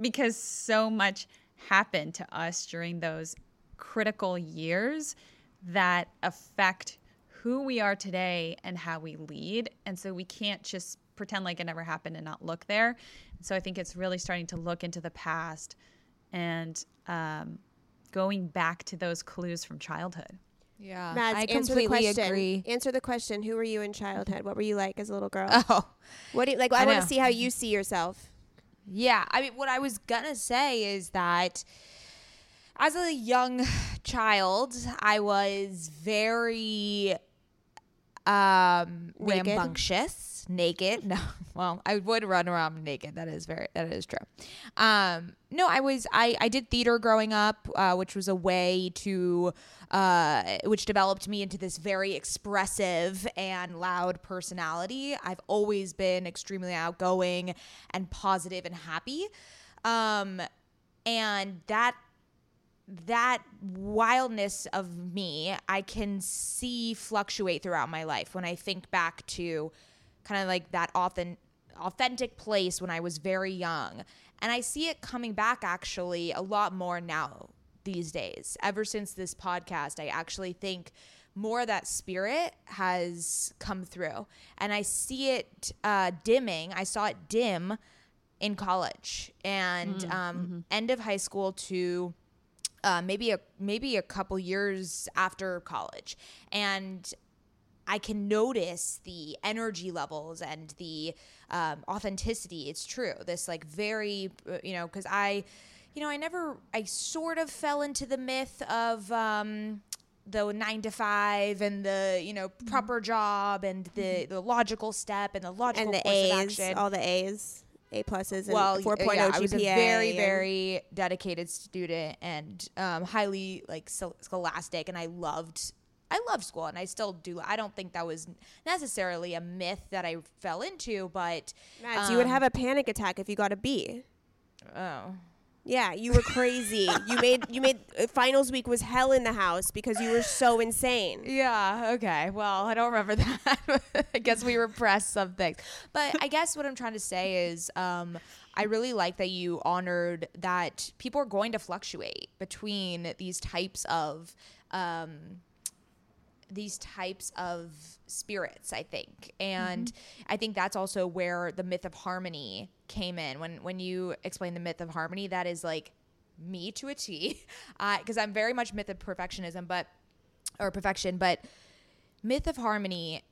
because so much happened to us during those critical years that affect who we are today and how we lead. And so we can't just pretend like it never happened and not look there. So I think it's really starting to look into the past and um, going back to those clues from childhood. Yeah, Mads, I answer the completely question. agree. Answer the question. Who were you in childhood? What were you like as a little girl? Oh, what do you like? I, I want to see how you see yourself. Yeah, I mean, what I was gonna say is that as a young child, I was very um Naked? rambunctious, naked. <laughs> No, well, I would run around naked. That is very that is true. Um, no, I was I I did theater growing up, uh, which was a way to uh, which developed me into this very expressive and loud personality. I've always been extremely outgoing and positive and happy. Um, and that that wildness of me I can see fluctuate throughout my life when I think back to kind of like that authentic authentic place when I was very young. And I see it coming back actually a lot more now these days. Ever since this podcast, I actually think more of that spirit has come through. And I see it uh, dimming. I saw it dim in college and um, end of high school to uh, maybe a maybe a couple years after college, and I can notice the energy levels and the um, authenticity. It's true. This like very uh, you know because I, you know, I never I sort of fell into the myth of. Um, the nine to five and the you know proper job and the the logical step and the logical And the A's, action. all the A's. A pluses and well, 4.0 uh, yeah, GPA. I was a very, very dedicated student and um, highly like scholastic, and I loved. I loved school, and I still do. I don't think that was necessarily a myth that I fell into, but Mads, you would um, have a panic attack if you got a B. oh, Yeah, you were crazy. you made you made uh, finals week was hell in the house because you were so insane. Yeah, okay. Well, I don't remember <laughs> that. I guess we repressed some things. But I guess what I'm trying to say is um, I really like that you honored that people are going to fluctuate between these types of um, these types of spirits i think. And mm-hmm. i think that's also where the myth of harmony came in. When when you explain the myth of harmony that is like me to a t. <laughs> Uh, because i'm very much myth of perfectionism but or perfection but myth of harmony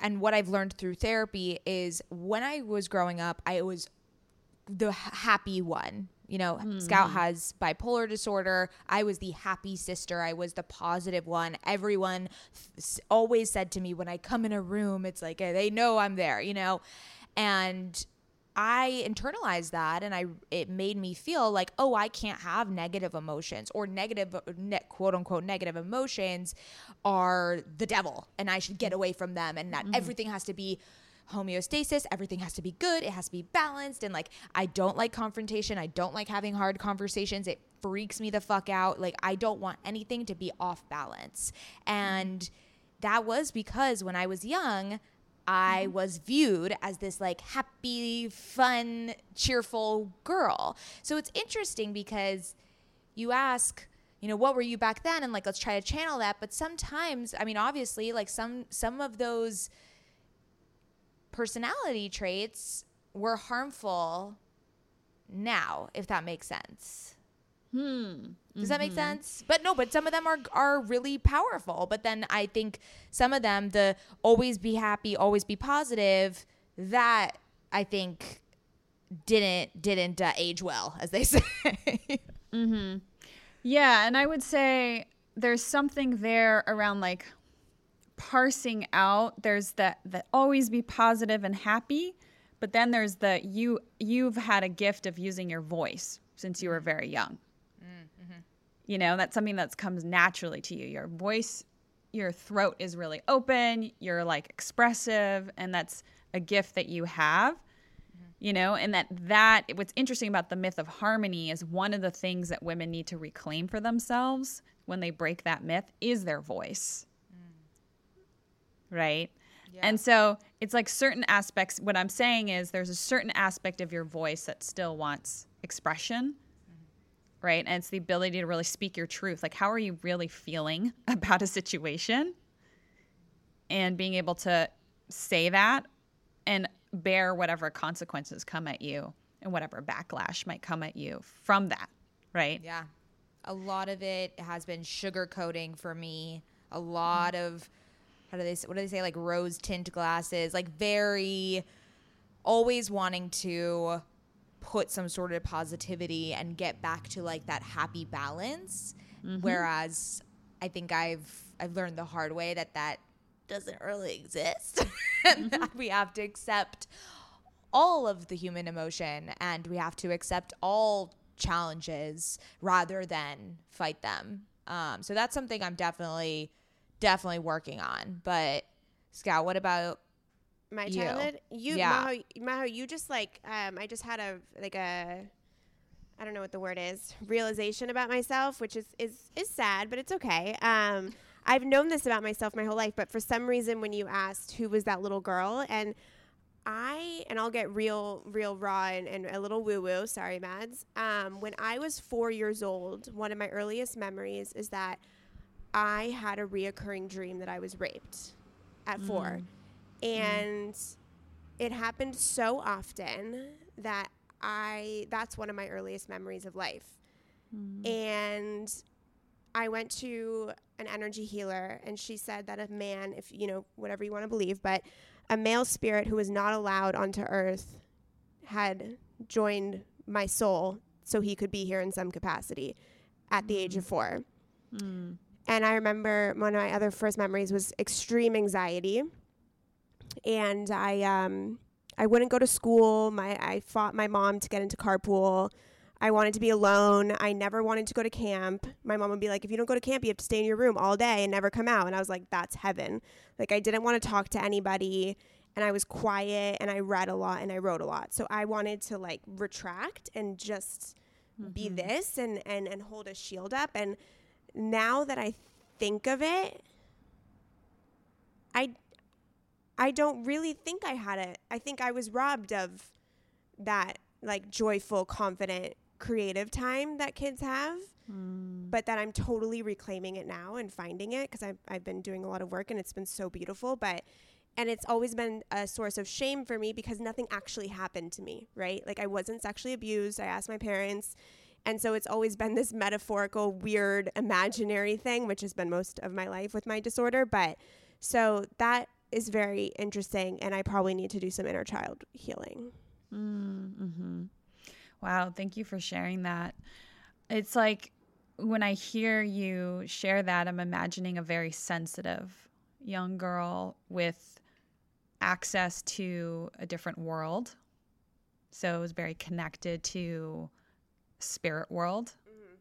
and what i've learned through therapy is when i was growing up i was the happy one. You know, Scout hmm. has bipolar disorder. I was the happy sister. I was the positive one. Everyone always said to me when I come in a room, it's like eh, they know I'm there, you know? And I internalized that and I it made me feel like, oh, I can't have negative emotions or negative uh, ne- quote unquote negative emotions are the devil and I should get hmm. away from them and that hmm. everything has to be homeostasis everything has to be good it has to be balanced and like i don't like confrontation i don't like having hard conversations it freaks me the fuck out like i don't want anything to be off balance and that was because when i was young I mm-hmm. was viewed as this like happy, fun, cheerful girl. So it's interesting because you ask, you know, what were you back then? And like, let's try to channel that. But sometimes, I mean, obviously, like some some of those personality traits were harmful now, if that makes sense. Hmm. Does that make sense? But no, but some of them are are really powerful. But then I think some of them, the always be happy, always be positive, that I think didn't didn't uh, age well, as they <laughs> say. mm-hmm. Yeah, and I would say there's something there around like parsing out. There's that that always be positive and happy, but then there's the you you've had a gift of using your voice since you were very young. Mm-hmm. You know, that's something that comes naturally to you. Your voice, your throat is really open, you're like expressive, and that's a gift that you have mm-hmm. you know and that that what's interesting about the myth of harmony is one of the things that women need to reclaim for themselves when they break that myth is their voice right? And so it's like certain aspects what i'm saying is there's a certain aspect of your voice that still wants expression mm-hmm. right? And it's the ability to really speak your truth. Like how are you really feeling <laughs> about a situation? And being able to say that and bear whatever consequences come at you and whatever backlash might come at you from that, right? yeah, a lot of it has been sugarcoating for me. A mm-hmm. lot of how do they say, what do they say like rose tint glasses, like very always wanting to put some sort of positivity and get back to like that happy balance. Whereas I think I've I've learned the hard way that that doesn't really exist, <laughs> and that we have to accept all of the human emotion and we have to accept all challenges rather than fight them. Um, so that's something I'm definitely definitely working on. But Scout, what about My You. childhood, you, Yeah. Majo, Majo, you just like, um, I just had a like a, I don't know what the word is, realization about myself, which is is is sad, but it's okay. Um, I've known this about myself my whole life, but for some reason, when you asked who was that little girl, and I and I'll get real, real raw and, and a little woo woo. Sorry, Mads. Um, when I was four years old, one of my earliest memories is that I had a reoccurring dream that I was raped at four, mm. and it happened so often that I that's one of my earliest memories of life. Mm. And I went to an energy healer and she said that a man, if you know, whatever you want to believe, but a male spirit who was not allowed onto earth had joined my soul so he could be here in some capacity at the age of mm. four. And I remember one of my other first memories was extreme anxiety. And I um I wouldn't go to school. My I fought my mom to get into carpool. I wanted to be alone. I never wanted to go to camp. My mom would be like, if you don't go to camp, you have to stay in your room all day and never come out. And I was like, that's heaven. Like, I didn't want to talk to anybody. And I was quiet and I read a lot and I wrote a lot. So I wanted to like retract and just be this and, and, and hold a shield up. And now that I think of it, I, I don't really think I had it. I think I was robbed of that like joyful, confident, creative time that kids have, hmm. but that I'm totally reclaiming it now and finding it because I've, I've been doing a lot of work and it's been so beautiful. But, and it's always been a source of shame for me because nothing actually happened to me, right? Like I wasn't sexually abused. I asked my parents. And so it's always been this metaphorical, weird, imaginary thing, which has been most of my life with my disorder. But so that is very interesting. And I probably need to do some inner child healing. Mm-hmm. Wow, thank you for sharing that. It's like when I hear you share that, I'm imagining a very sensitive young girl with access to a different world. So it was very connected to spirit world. Mm-hmm.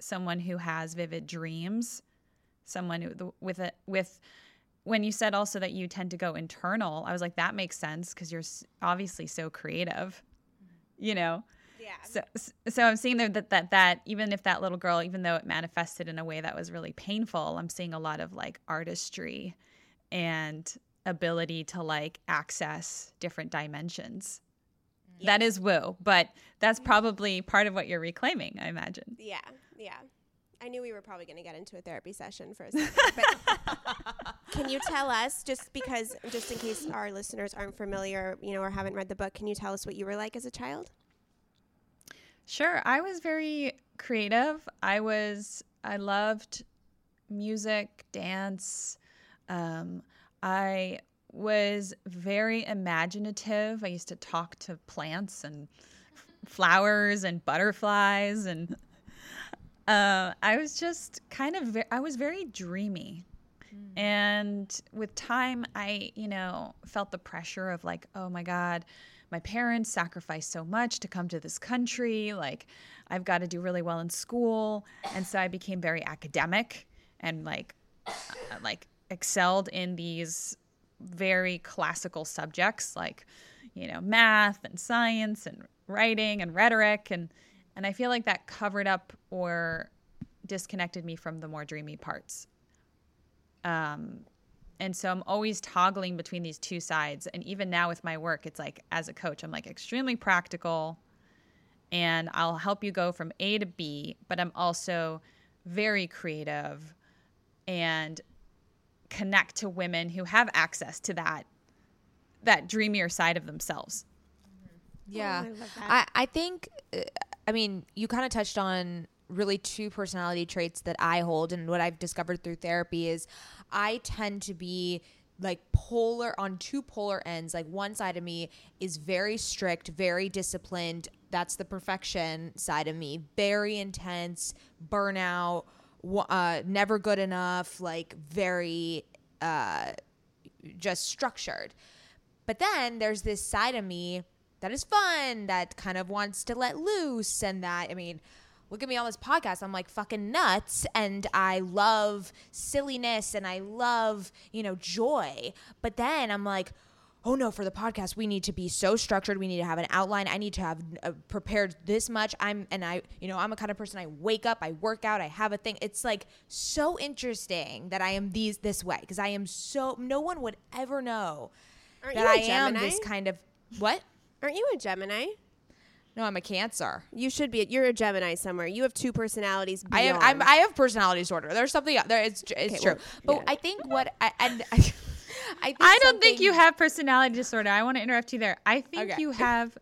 Someone who has vivid dreams, someone who with a with when you said also that you tend to go internal, I was like that makes sense because you're obviously so creative. Mm-hmm. You know, Yeah. so, so I'm seeing there that, that that even if that little girl, even though it manifested in a way that was really painful, I'm seeing a lot of like artistry and ability to like access different dimensions. That is woo, but that's probably part of what you're reclaiming, I imagine. Yeah, yeah. I knew we were probably going to get into a therapy session for a second, but <laughs> can you tell us, just because, just in case our listeners aren't familiar, you know, or haven't read the book, can you tell us what you were like as a child? Sure. I was very creative. I was, I loved music, dance. Um, I was very imaginative. I used to talk to plants and flowers and butterflies. And uh, I was just kind of, ve- I was very dreamy. And with time, I, you know, felt the pressure of like, oh my God, my parents sacrificed so much to come to this country. Like, I've got to do really well in school. And so I became very academic and like, uh, like excelled in these very classical subjects like, you know, math and science and writing and rhetoric. And, and I feel like that covered up or disconnected me from the more dreamy parts. Um, and so I'm always toggling between these two sides. And even now with my work, it's like as a coach, I'm like extremely practical and I'll help you go from A to B, but I'm also very creative and connect to women who have access to that that dreamier side of themselves. Yeah. I. I, I think, uh, I mean, you kind of touched on really two personality traits that I hold. And what I've discovered through therapy is I tend to be like polar on two polar ends. Like one side of me is very strict, very disciplined. That's the perfection side of me. Very intense, burnout, wa- uh, never good enough, like very uh, just structured. But then there's this side of me that is fun, that kind of wants to let loose, and that, I mean, look at me on this podcast. I'm like fucking nuts, and I love silliness and I love, you know, joy. But then I'm like, oh no, for the podcast, we need to be so structured. We need to have an outline. I need to have uh, prepared this much. I'm, and I, you know, I'm a kind of person, I wake up, I work out, I have a thing. It's like so interesting that I am these this way because I am so, no one would ever know Aren't that I a am this kind of, what? Aren't you a Gemini? No, I'm a Cancer. You should be. You're a Gemini somewhere. You have two personalities. I have. I'm, I have personality disorder. There's something there. It's it's Okay, true. well, but yeah. I think what I and I, think I don't think you have personality disorder. I want to interrupt you there. I think Okay. you have.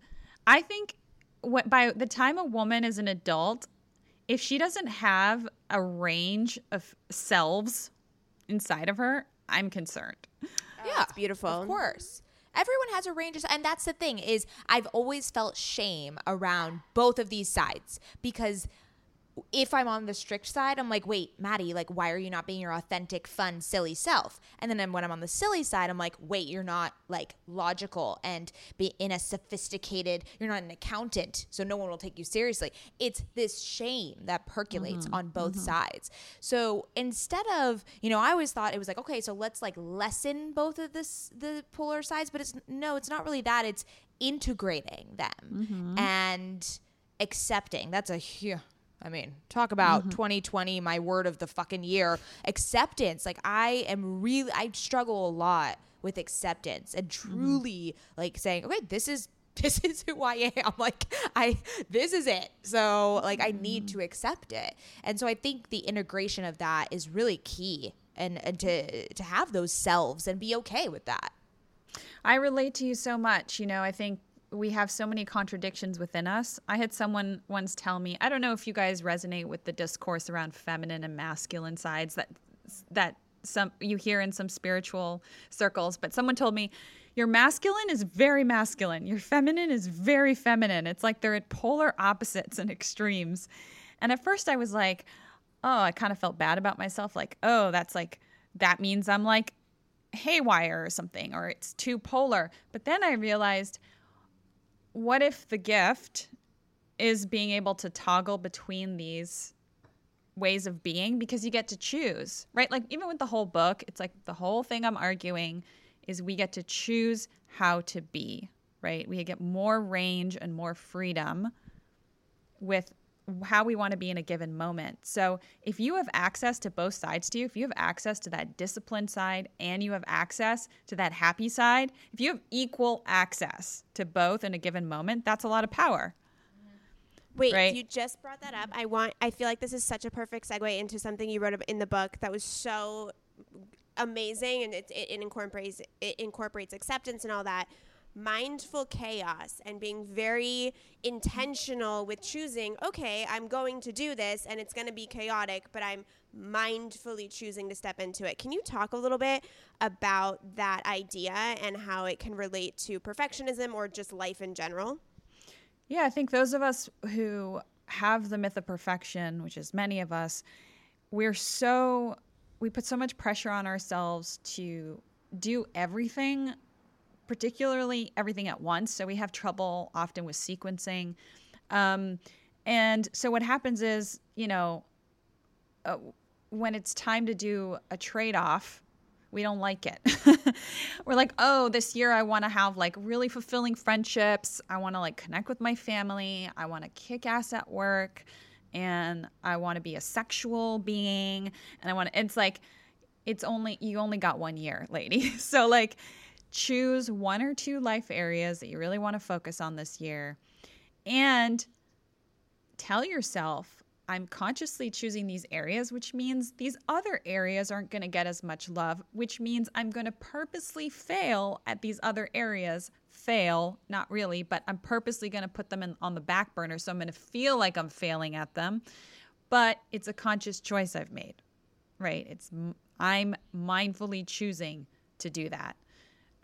I think what by the time a woman is an adult, if she doesn't have a range of selves inside of her, I'm concerned. Oh, yeah, it's beautiful. Of course. Everyone has a range of, and that's the thing is I've always felt shame around both of these sides because if I'm on the strict side, I'm like, wait, Maddie, like, why are you not being your authentic, fun, silly self? And then when I'm on the silly side, I'm like, wait, you're not like logical and be in a sophisticated, you're not an accountant, so no one will take you seriously. It's this shame that percolates Mm-hmm. on both sides. So instead of, you know, I always thought it was like, okay, so let's like lessen both of this, the polar sides, but it's no, it's not really that. It's integrating them Mm-hmm. and accepting. That's a huge. I mean, talk about Mm-hmm. 2020, my word of the fucking year. Acceptance. Like, I am really, I struggle a lot with acceptance and Mm-hmm. truly like saying, okay, this is. <laughs> This is who I am. Like I this is it. So like I need Mm-hmm. to accept it. And so I think the integration of that is really key and, and to to have those selves and be okay with that. I relate to you so much. You know, I think we have so many contradictions within us. I had someone once tell me, I don't know if you guys resonate with the discourse around feminine and masculine sides that that some you hear in some spiritual circles, but someone told me your masculine is very masculine, your feminine is very feminine. It's like they're at polar opposites and extremes. And at first I was like, oh, I kind of felt bad about myself like, oh, that's like that means I'm like haywire or something or it's too polar. But then I realized what if the gift is being able to toggle between these ways of being because you get to choose, right? Like even with the whole book, it's like the whole thing I'm arguing is we get to choose how to be, right? We get more range and more freedom with how we want to be in a given moment. So, if you have access to both sides to you, if you have access to that disciplined side and you have access to that happy side, if you have equal access to both in a given moment, that's a lot of power. Wait, Right. you just brought that up. I want. I feel like this is such a perfect segue into something you wrote in the book that was so amazing, and it, it, it incorporates it incorporates acceptance and all that. Mindful chaos and being very intentional with choosing. Okay, I'm going to do this, and it's going to be chaotic, but I'm mindfully choosing to step into it. Can you talk a little bit about that idea and how it can relate to perfectionism or just life in general? Yeah, I think those of us who have the myth of perfection, which is many of us, we're so we put so much pressure on ourselves to do everything, particularly everything at once. So we have trouble often with sequencing. Um, and so what happens is, you know, uh, when it's time to do a trade off, we don't like it. <laughs> We're like, oh, this year I want to have like really fulfilling friendships. I want to like connect with my family. I want to kick ass at work. And I want to be a sexual being. And I want to, it's like, it's only, you only got one year, lady. <laughs> So, like, choose one or two life areas that you really want to focus on this year. And tell yourself, I'm consciously choosing these areas, which means these other areas aren't going to get as much love, which means I'm going to purposely fail at these other areas. Fail, not really, but I'm purposely going to put them in, on the back burner. So I'm going to feel like I'm failing at them, but it's a conscious choice I've made, right? It's I'm mindfully choosing to do that.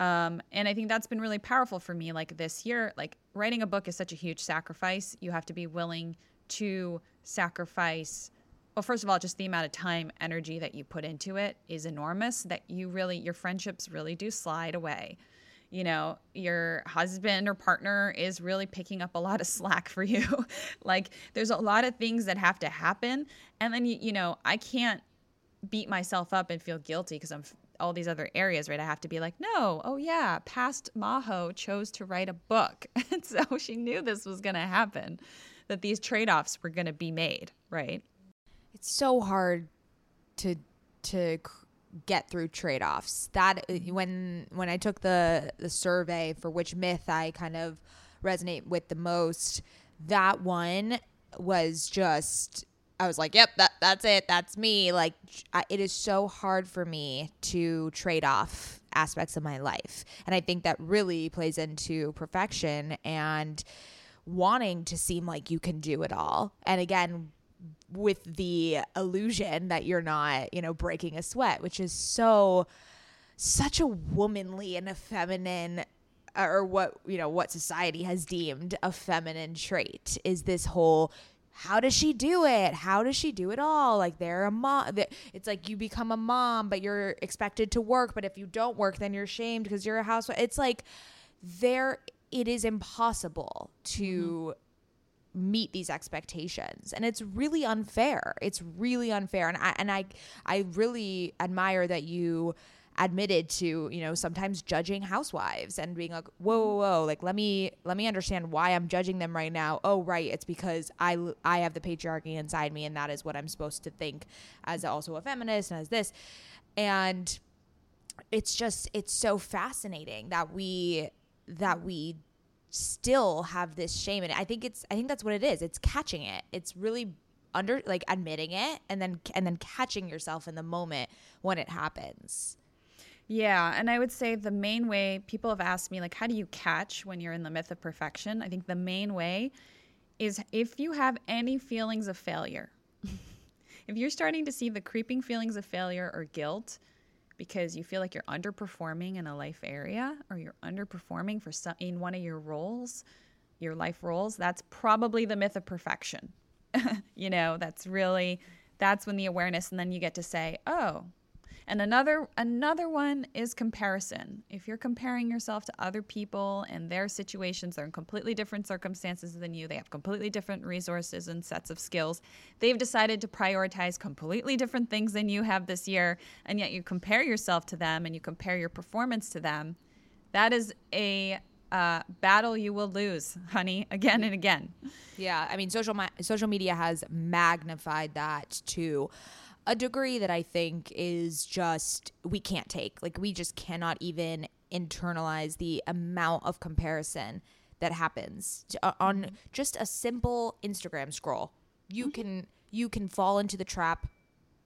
Um, and I think that's been really powerful for me. Like this year, like writing a book is such a huge sacrifice. You have to be willing to sacrifice. Well, first of all, just the amount of time, energy that you put into it is enormous. That you really, your friendships really do slide away. You know, your husband or partner is really picking up a lot of <laughs> slack for you. <laughs> like, there's a lot of things that have to happen. And then, you, you know, I can't beat myself up and feel guilty because I'm all these other areas, right? I have to be like, no, oh yeah, past Majo chose to write a book. <laughs> And so she knew this was going to happen, that these trade offs were going to be made, right? It's so hard to to get through trade-offs. That uh, when when I took the the survey for which myth I kind of resonate with the most, that one was just I was like, "Yep, that that's it. That's me." Like I, it is so hard for me to trade off aspects of my life. And I think that really plays into perfection and wanting to seem like you can do it all. And again, with the illusion that you're not, you know, breaking a sweat, which is so such a womanly and a feminine or what, you know, what society has deemed a feminine trait is this whole how does she do it? How does she do it all? Like they're a mom. It's like you become a mom, but you're expected to work. But if you don't work, then you're shamed because you're a housewife. It's like there. It is impossible to mm-hmm. meet these expectations, and it's really unfair. It's really unfair, and I and I I really admire that you admitted to you know sometimes judging housewives and being like whoa whoa whoa like let me let me understand why i'm judging them right now. Oh right it's because i i have the patriarchy inside me and that is what i'm supposed to think as also a feminist and as this. And it's just it's so fascinating that we that we still have this shame. And i think it's i think that's what it is. It's catching it. It's really under like admitting it and then and then catching yourself in the moment when it happens yeah, and I would say the main way people have asked me like how do you catch when you're in the myth of perfection? I think the main way is if you have any feelings of failure. <laughs> if you're starting to see the creeping feelings of failure or guilt because you feel like you're underperforming in a life area or you're underperforming for some in one of your roles, your life roles, that's probably the myth of perfection. <laughs> you know, that's really that's when the awareness and then you get to say, "Oh, and another another one is comparison. If you're comparing yourself to other people and their situations, they're in completely different circumstances than you. They have completely different resources and sets of skills. They've decided to prioritize completely different things than you have this year, and yet you compare yourself to them and you compare your performance to them. That is a uh, battle you will lose, honey, <laughs> again and again. Yeah, I mean, social social media has magnified that too a degree that I think is just we can't take. Like we just cannot even internalize the amount of comparison that happens uh, on mm-hmm. just a simple Instagram scroll. You mm-hmm. can you can fall into the trap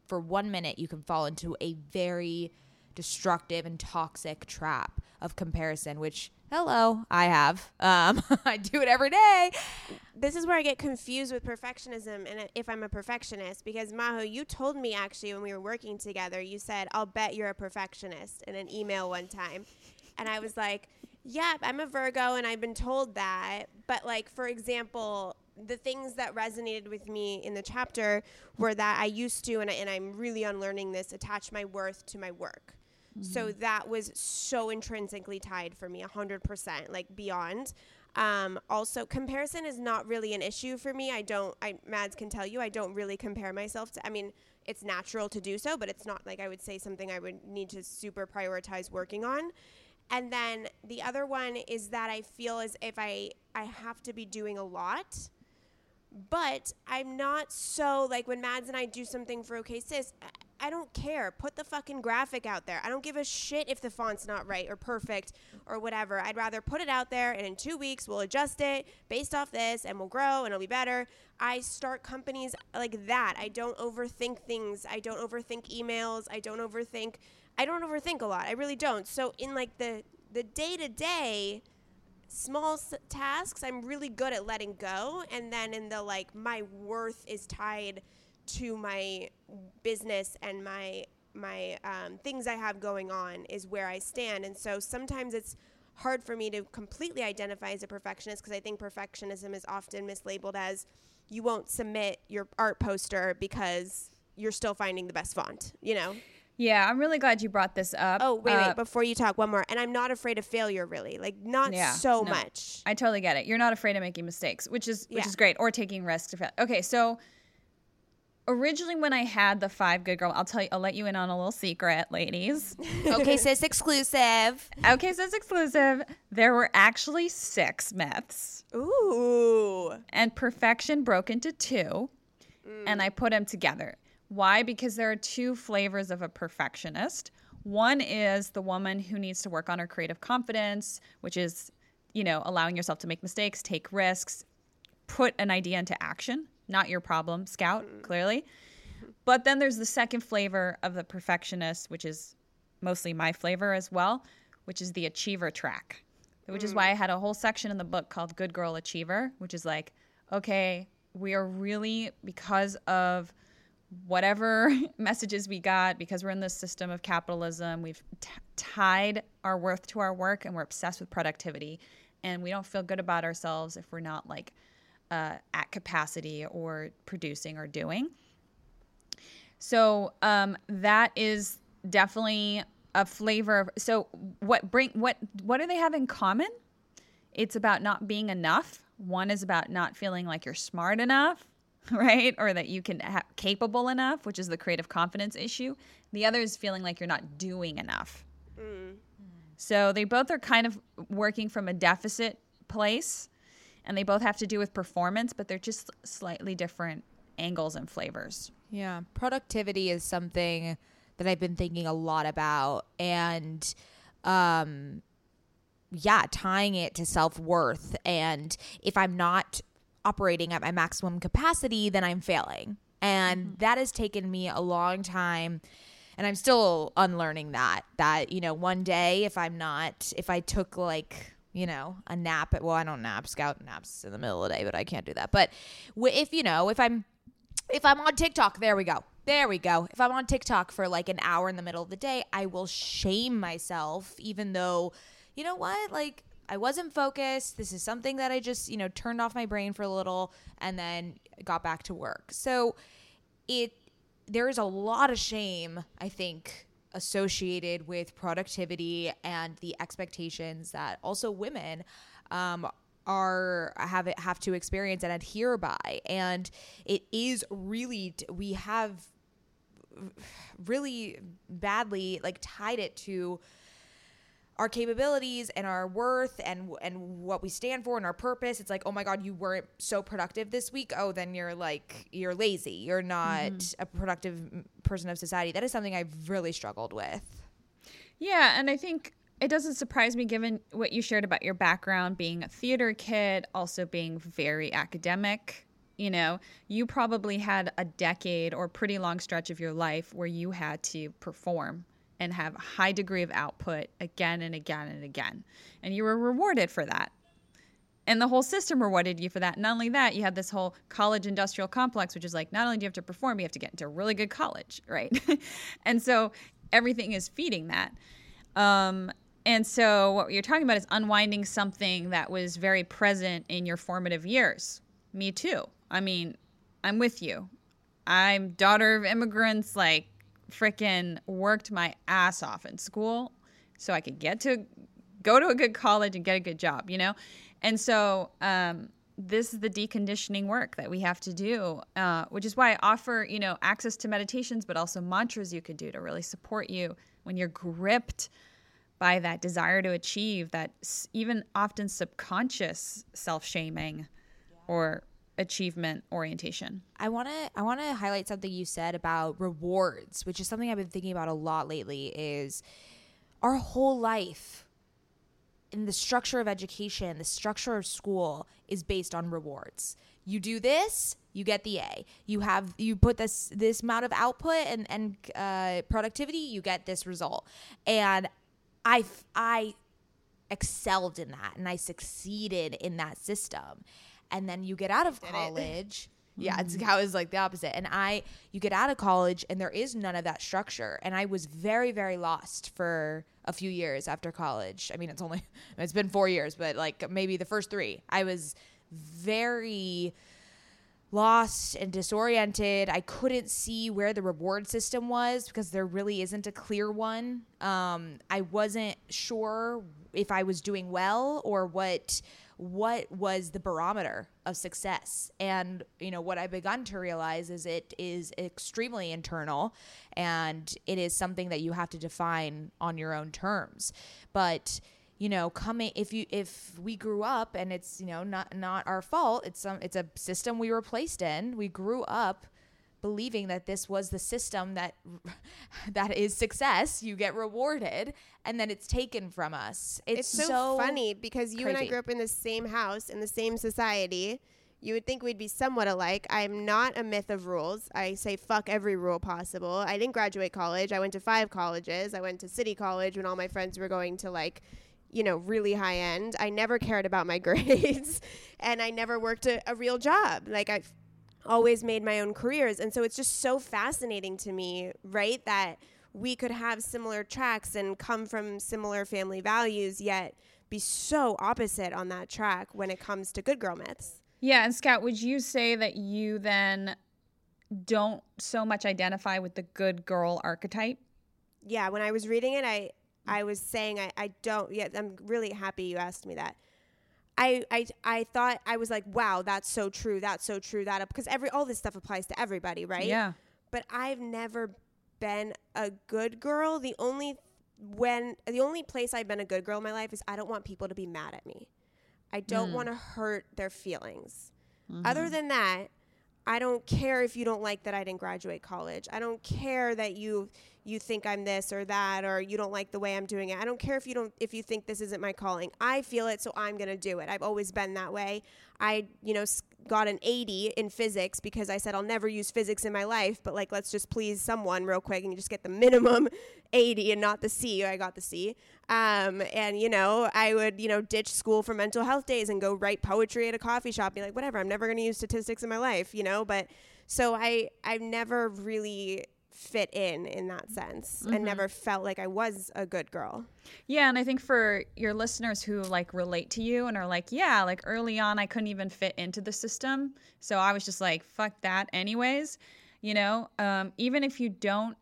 for 1 minute you can fall into a very destructive and toxic trap of comparison which hello i have. Um, <laughs> i do it every day. This is where i get confused with perfectionism and if i'm a perfectionist because Majo you told me actually when we were working together you said i'll bet you're a perfectionist in an email one time. And i was like yeah i'm a virgo and i've been told that. But like for example the things that resonated with me in the chapter were that i used to and, I, and i'm really unlearning this attach my worth to my work so mm-hmm. that was so intrinsically tied for me, 100%, like beyond. Um, also, comparison is not really an issue for me. I don't, I, Mads can tell you, I don't really compare myself to, I mean, it's natural to do so, but it's not like I would say something I would need to super prioritize working on. And then the other one is that I feel as if I, I have to be doing a lot but I'm not so like when Mads and I do something for OKSIS, I don't care. Put the fucking graphic out there. I don't give a shit if the font's not right or perfect or whatever. I'd rather put it out there and in two weeks we'll adjust it based off this and we'll grow and it'll be better. I start companies like that. I don't overthink things. I don't overthink emails. I don't overthink. I don't overthink a lot. I really don't. So in like the the day to day small s- tasks, I'm really good at letting go. And then in the like my worth is tied to my business and my my um, things I have going on is where I stand. And so sometimes it's hard for me to completely identify as a perfectionist because I think perfectionism is often mislabeled as you won't submit your art poster because you're still finding the best font, you know? Yeah, I'm really glad you brought this up. Oh, wait, uh, wait, before you talk, one more. And I'm not afraid of failure, really. Like, not yeah, so no, much. I totally get it. You're not afraid of making mistakes, which is which yeah. is great, or taking risks to fail. Okay, so originally when I had the five good girl, I'll tell you, I'll let you in on a little secret, ladies. <laughs> okay, sis exclusive. Okay, sis exclusive. There were actually six myths. Ooh. And perfection broke into two, mm. and I put them together. Why? Because there are two flavors of a perfectionist. One is the woman who needs to work on her creative confidence, which is, you know, allowing yourself to make mistakes, take risks, put an idea into action not your problem, Scout, mm. clearly. But then there's the second flavor of the perfectionist, which is mostly my flavor as well, which is the achiever track. Which mm. is why I had a whole section in the book called Good Girl Achiever, which is like, okay, we are really, because of whatever <laughs> messages we got, because we're in this system of capitalism, we've t- tied our worth to our work and we're obsessed with productivity. And we don't feel good about ourselves if we're not like uh, at capacity or producing or doing. So um, that is definitely a flavor of. So what bring what what do they have in common? It's about not being enough. One is about not feeling like you're smart enough, <laughs> right? Or that you can ha- capable enough, which is the creative confidence issue. The other is feeling like you're not doing enough. Mm. So they both are kind of working from a deficit place and they both have to do with performance, but they're just slightly different angles and flavors. Yeah. Productivity is something that I've been thinking a lot about and um yeah, tying it to self-worth and if I'm not operating at my maximum capacity, then I'm failing. And mm-hmm. that has taken me a long time and I'm still unlearning that that you know one day if I'm not if I took like you know, a nap. Well, I don't nap. Scout naps in the middle of the day, but I can't do that. But if you know, if I'm if I'm on TikTok, there we go. There we go. If I'm on TikTok for like an hour in the middle of the day, I will shame myself, even though, you know what? Like, I wasn't focused. This is something that I just, you know, turned off my brain for a little and then got back to work. So it, there is a lot of shame, I think, associated with productivity and the expectations that also women um, are have it have to experience and adhere by. And it is really we have really badly like tied it to capabilities and our worth and and what we stand for and our purpose. It's like oh my god you weren't so productive this week. Oh then you're like you're lazy. You're not mm-hmm. a productive person of society. That is something i've really struggled with. Yeah and i think it doesn't surprise me given what you shared about your background being a theater kid also being very academic. You know you probably had a decade or pretty long stretch of your life where you had to perform and have a high degree of output again and again and again. And you were rewarded for that. And the whole system rewarded you for that. Not only that, you had this whole college industrial complex, which is like not only do you have to perform, you have to get into a really good college, right? <laughs> and so everything is feeding that. Um, and so what you're talking about is unwinding something that was very present in your formative years. Me too. I mean, I'm with you. I'm daughter of immigrants, like freaking worked my ass off in school so I could get to go to a good college and get a good job, you know? And so um, this is the deconditioning work that we have to do, uh, which is why I offer, you know, access to meditations, but also mantras you could do to really support you when you're gripped by that desire to achieve, that even often subconscious self shaming yeah. or achievement orientation. I want to I want to highlight something you said about rewards, which is something I've been thinking about a lot lately is our whole life in the structure of education, the structure of school is based on rewards. You do this, you get the A. You have you put this this amount of output and and uh, productivity, you get this result. And I I excelled in that and I succeeded in that system and then you get out of <laughs> college. Yeah, it's how it's like the opposite. And I, you get out of college and there is none of that structure. And I was very, very lost for a few years after college. I mean, it's only, <laughs> it's been four years, but like maybe the first three, I was very lost and disoriented. I couldn't see where the reward system was because there really isn't a clear one. Um, I wasn't sure if I was doing well or what what was the barometer of success? And you know what i've begun to realize is it is extremely internal and it is something that you have to define on your own terms. But you know coming if you if we grew up and it's you know not not our fault it's some it's a system we were placed in. We grew up believing that this was the system that <laughs> that is success you get rewarded and then it's taken from us. It's, it's so, so, funny because you crazy. and i grew up in the same house in the same society. You would think we'd be somewhat alike. I'm not a myth of rules. I say fuck every rule possible. I didn't graduate college. I went to five colleges. I went to city college when all my friends were going to like you know, really high end. I never cared about my <laughs> grades and I never worked a, a real job. Like I always made my own careers. And so it's just so fascinating to me, right? That we could have similar tracks and come from similar family values, yet be so opposite on that track when it comes to good girl myths. Yeah, and Scout, would you say that you then don't so much identify with the good girl archetype? Yeah, when I was reading it, I I was saying I, I don't. Yeah, I'm really happy you asked me that. I, I I thought I was like, wow, that's so true. That's so true. That because every all this stuff applies to everybody, right? Yeah. But I've never been a good girl. The only when the only place I've been a good girl in my life is I don't want people to be mad at me. I don't mm. want to hurt their feelings. Mm-hmm. Other than that, I don't care if you don't like that I didn't graduate college. I don't care that you you think I'm this or that or you don't like the way I'm doing it. I don't care if you don't if you think this isn't my calling. I feel it so I'm going to do it. I've always been that way. I, you know, got an 80 in physics because I said I'll never use physics in my life, but like let's just please someone real quick and you just get the minimum <laughs> 80 and not the C. I got the C. Um, and you know, I would, you know, ditch school for mental health days and go write poetry at a coffee shop. Be like, whatever, I'm never going to use statistics in my life, you know. But so I, I've never really fit in in that sense, and never felt like I was a good girl. Yeah, and I think for your listeners who like relate to you and are like, yeah, like early on I couldn't even fit into the system. So I was just like, fuck that anyways. You know, um, even if you don't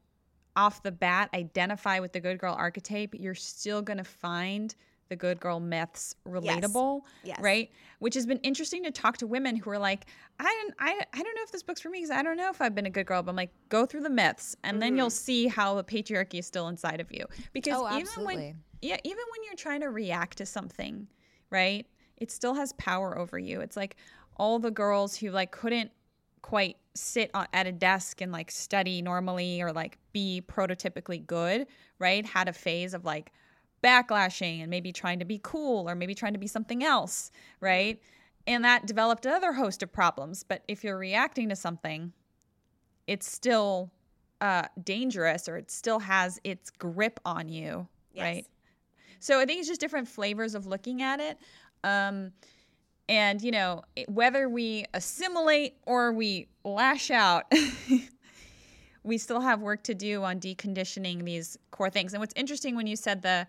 off the bat identify with the good girl archetype, you're still going to find the good girl myths relatable, Yes. right? Which has been interesting to talk to women who are like, I don't, I, I don't know if this book's for me because I don't know if I've been a good girl. But I'm like, go through the myths, and then you'll mm-hmm. see how the patriarchy is still inside of you. Because Oh, even when, yeah, even when you're trying to react to something, right? It still has power over you. It's like all the girls who like couldn't quite sit at a desk and like study normally or like be prototypically good, right? Had a phase of like backlashing and maybe trying to be cool or maybe trying to be something else, right? And that developed another host of problems. But if you're reacting to something, it's still uh, dangerous or it still has its grip on you, Yes. right? So I think it's just different flavors of looking at it. Um, and, you know, whether we assimilate or we lash out, <laughs> we still have work to do on deconditioning these core things. And what's interesting when you said the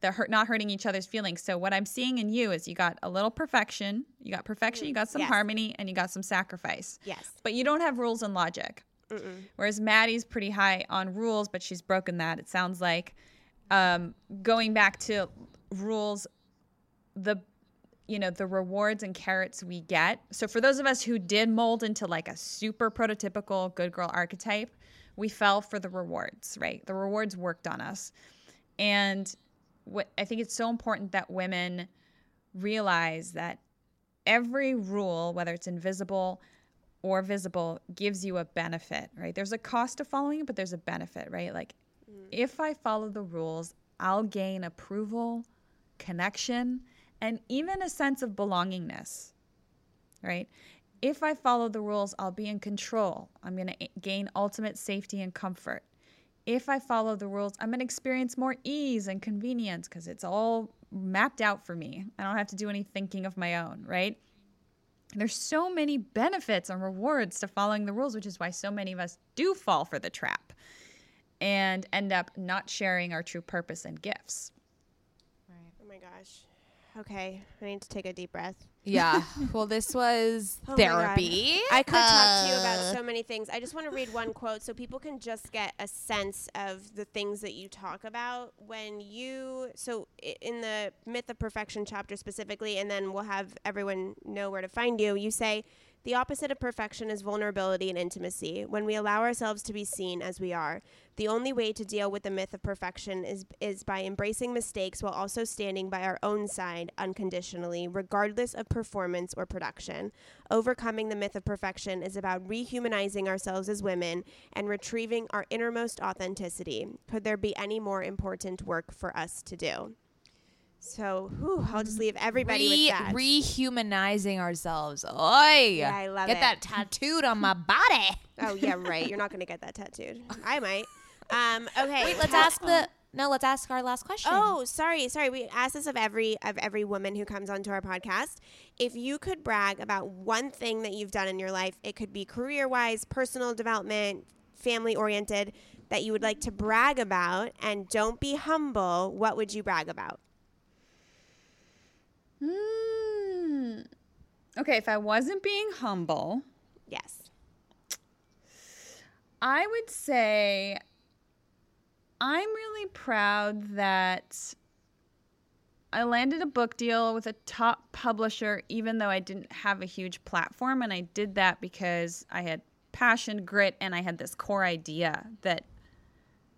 the hurt not hurting each other's feelings. So what I'm seeing in you is you got a little perfection, you got perfection, you got some Yes. harmony, and you got some sacrifice. Yes. But you don't have rules and logic. Whereas Maddie's pretty high on rules, but she's broken that. It sounds like um, going back to rules, the you know the rewards and carrots we get. So for those of us who did mold into like a super prototypical good girl archetype, we fell for the rewards. Right, the rewards worked on us, and what I think it's so important that women realize that every rule, whether it's invisible or visible, gives you a benefit, right? There's a cost to following it, but there's a benefit, right? Like mm. if I follow the rules, I'll gain approval, connection, and even a sense of belongingness, right? If I follow the rules, I'll be in control. I'm going to gain ultimate safety and comfort. If I follow the rules, I'm going to experience more ease and convenience because it's all mapped out for me. I don't have to do any thinking of my own, right? There's so many benefits and rewards to following the rules, which is why so many of us do fall for the trap and end up not sharing our true purpose and gifts. Right. Oh my gosh. Okay, I need to take a deep breath. Yeah. <laughs> Well, this was Oh therapy. I could talk to you Uh, about so many things. I just want to read one quote so people can just get a sense of the things that you talk about when you. So, i- in the Myth of Perfection chapter specifically, and then we'll have everyone know where to find you, you say, the opposite of perfection is vulnerability and intimacy. When we allow ourselves to be seen as we are, the only way to deal with the myth of perfection is is by embracing mistakes while also standing by our own side unconditionally, regardless of performance or production. Overcoming the myth of perfection is about rehumanizing ourselves as women and retrieving our innermost authenticity. Could there be any more important work for us to do? So, whew, I'll just leave everybody Re- with that. rehumanizing ourselves. Oi. Yeah, I love Get it. that tattooed on my body. <laughs> oh yeah, right. You're not going to get that tattooed. I might. Um, okay. Wait, let's ask the. No, let's ask our last question. Oh, sorry, sorry. We ask this of every of every woman who comes onto our podcast. If you could brag about one thing that you've done in your life, it could be career wise, personal development, family oriented, that you would like to brag about, and don't be humble. What would you brag about? Hmm. Okay, if I wasn't being humble, Yes. I would say I'm really proud that I landed a book deal with a top publisher, even though I didn't have a huge platform. And I did that because I had passion, grit, and I had this core idea that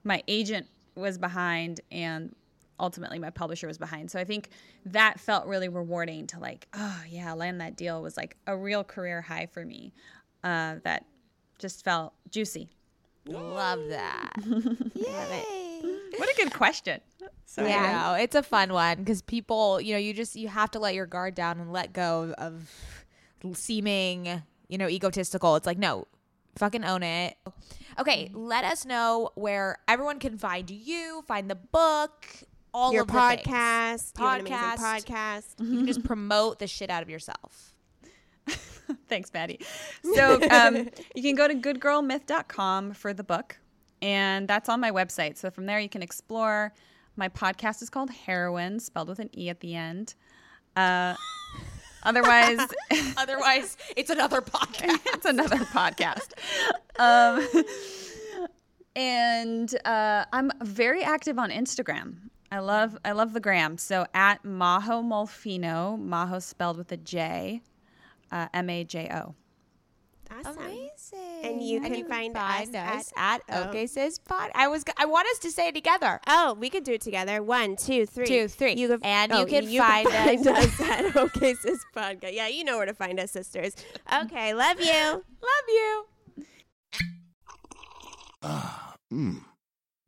my agent was behind and ultimately my publisher was behind. So I think that felt really rewarding to like, oh yeah, land that deal was like a real career high for me. Uh, that just felt juicy. Love that. <laughs> What a good question. So Yeah, know. it's a fun one because people, you know, you just you have to let your guard down and let go of seeming, you know, egotistical. It's like no, fucking own it. Okay, let us know where everyone can find you, find the book, all Your of the things. podcast. You have an amazing Podcast. podcast. You can just promote the shit out of yourself. <laughs> Thanks, Maddie. <laughs> So um, you can go to goodgirlmyth.com for the book, and that's on my website. So from there, you can explore. My podcast is called Heroine, spelled with an E at the end. Uh, <laughs> otherwise, Otherwise, it's another podcast. it's another podcast. Um, and uh, I'm very active on Instagram. I love I love the gram. So at Majo Molfino, Majo spelled with a J, uh, M A J O. Awesome. Amazing. And you can find us us at- at, oh. Okay Sis Pod. I was I want us to say it together. Oh, we could do it together. One, two, three. Two, three. You can, And oh, you can find us- us <laughs> at OKSIS Podcast. Yeah, you know where to find us, sisters. Okay, love you. Love you. Ah, mmm.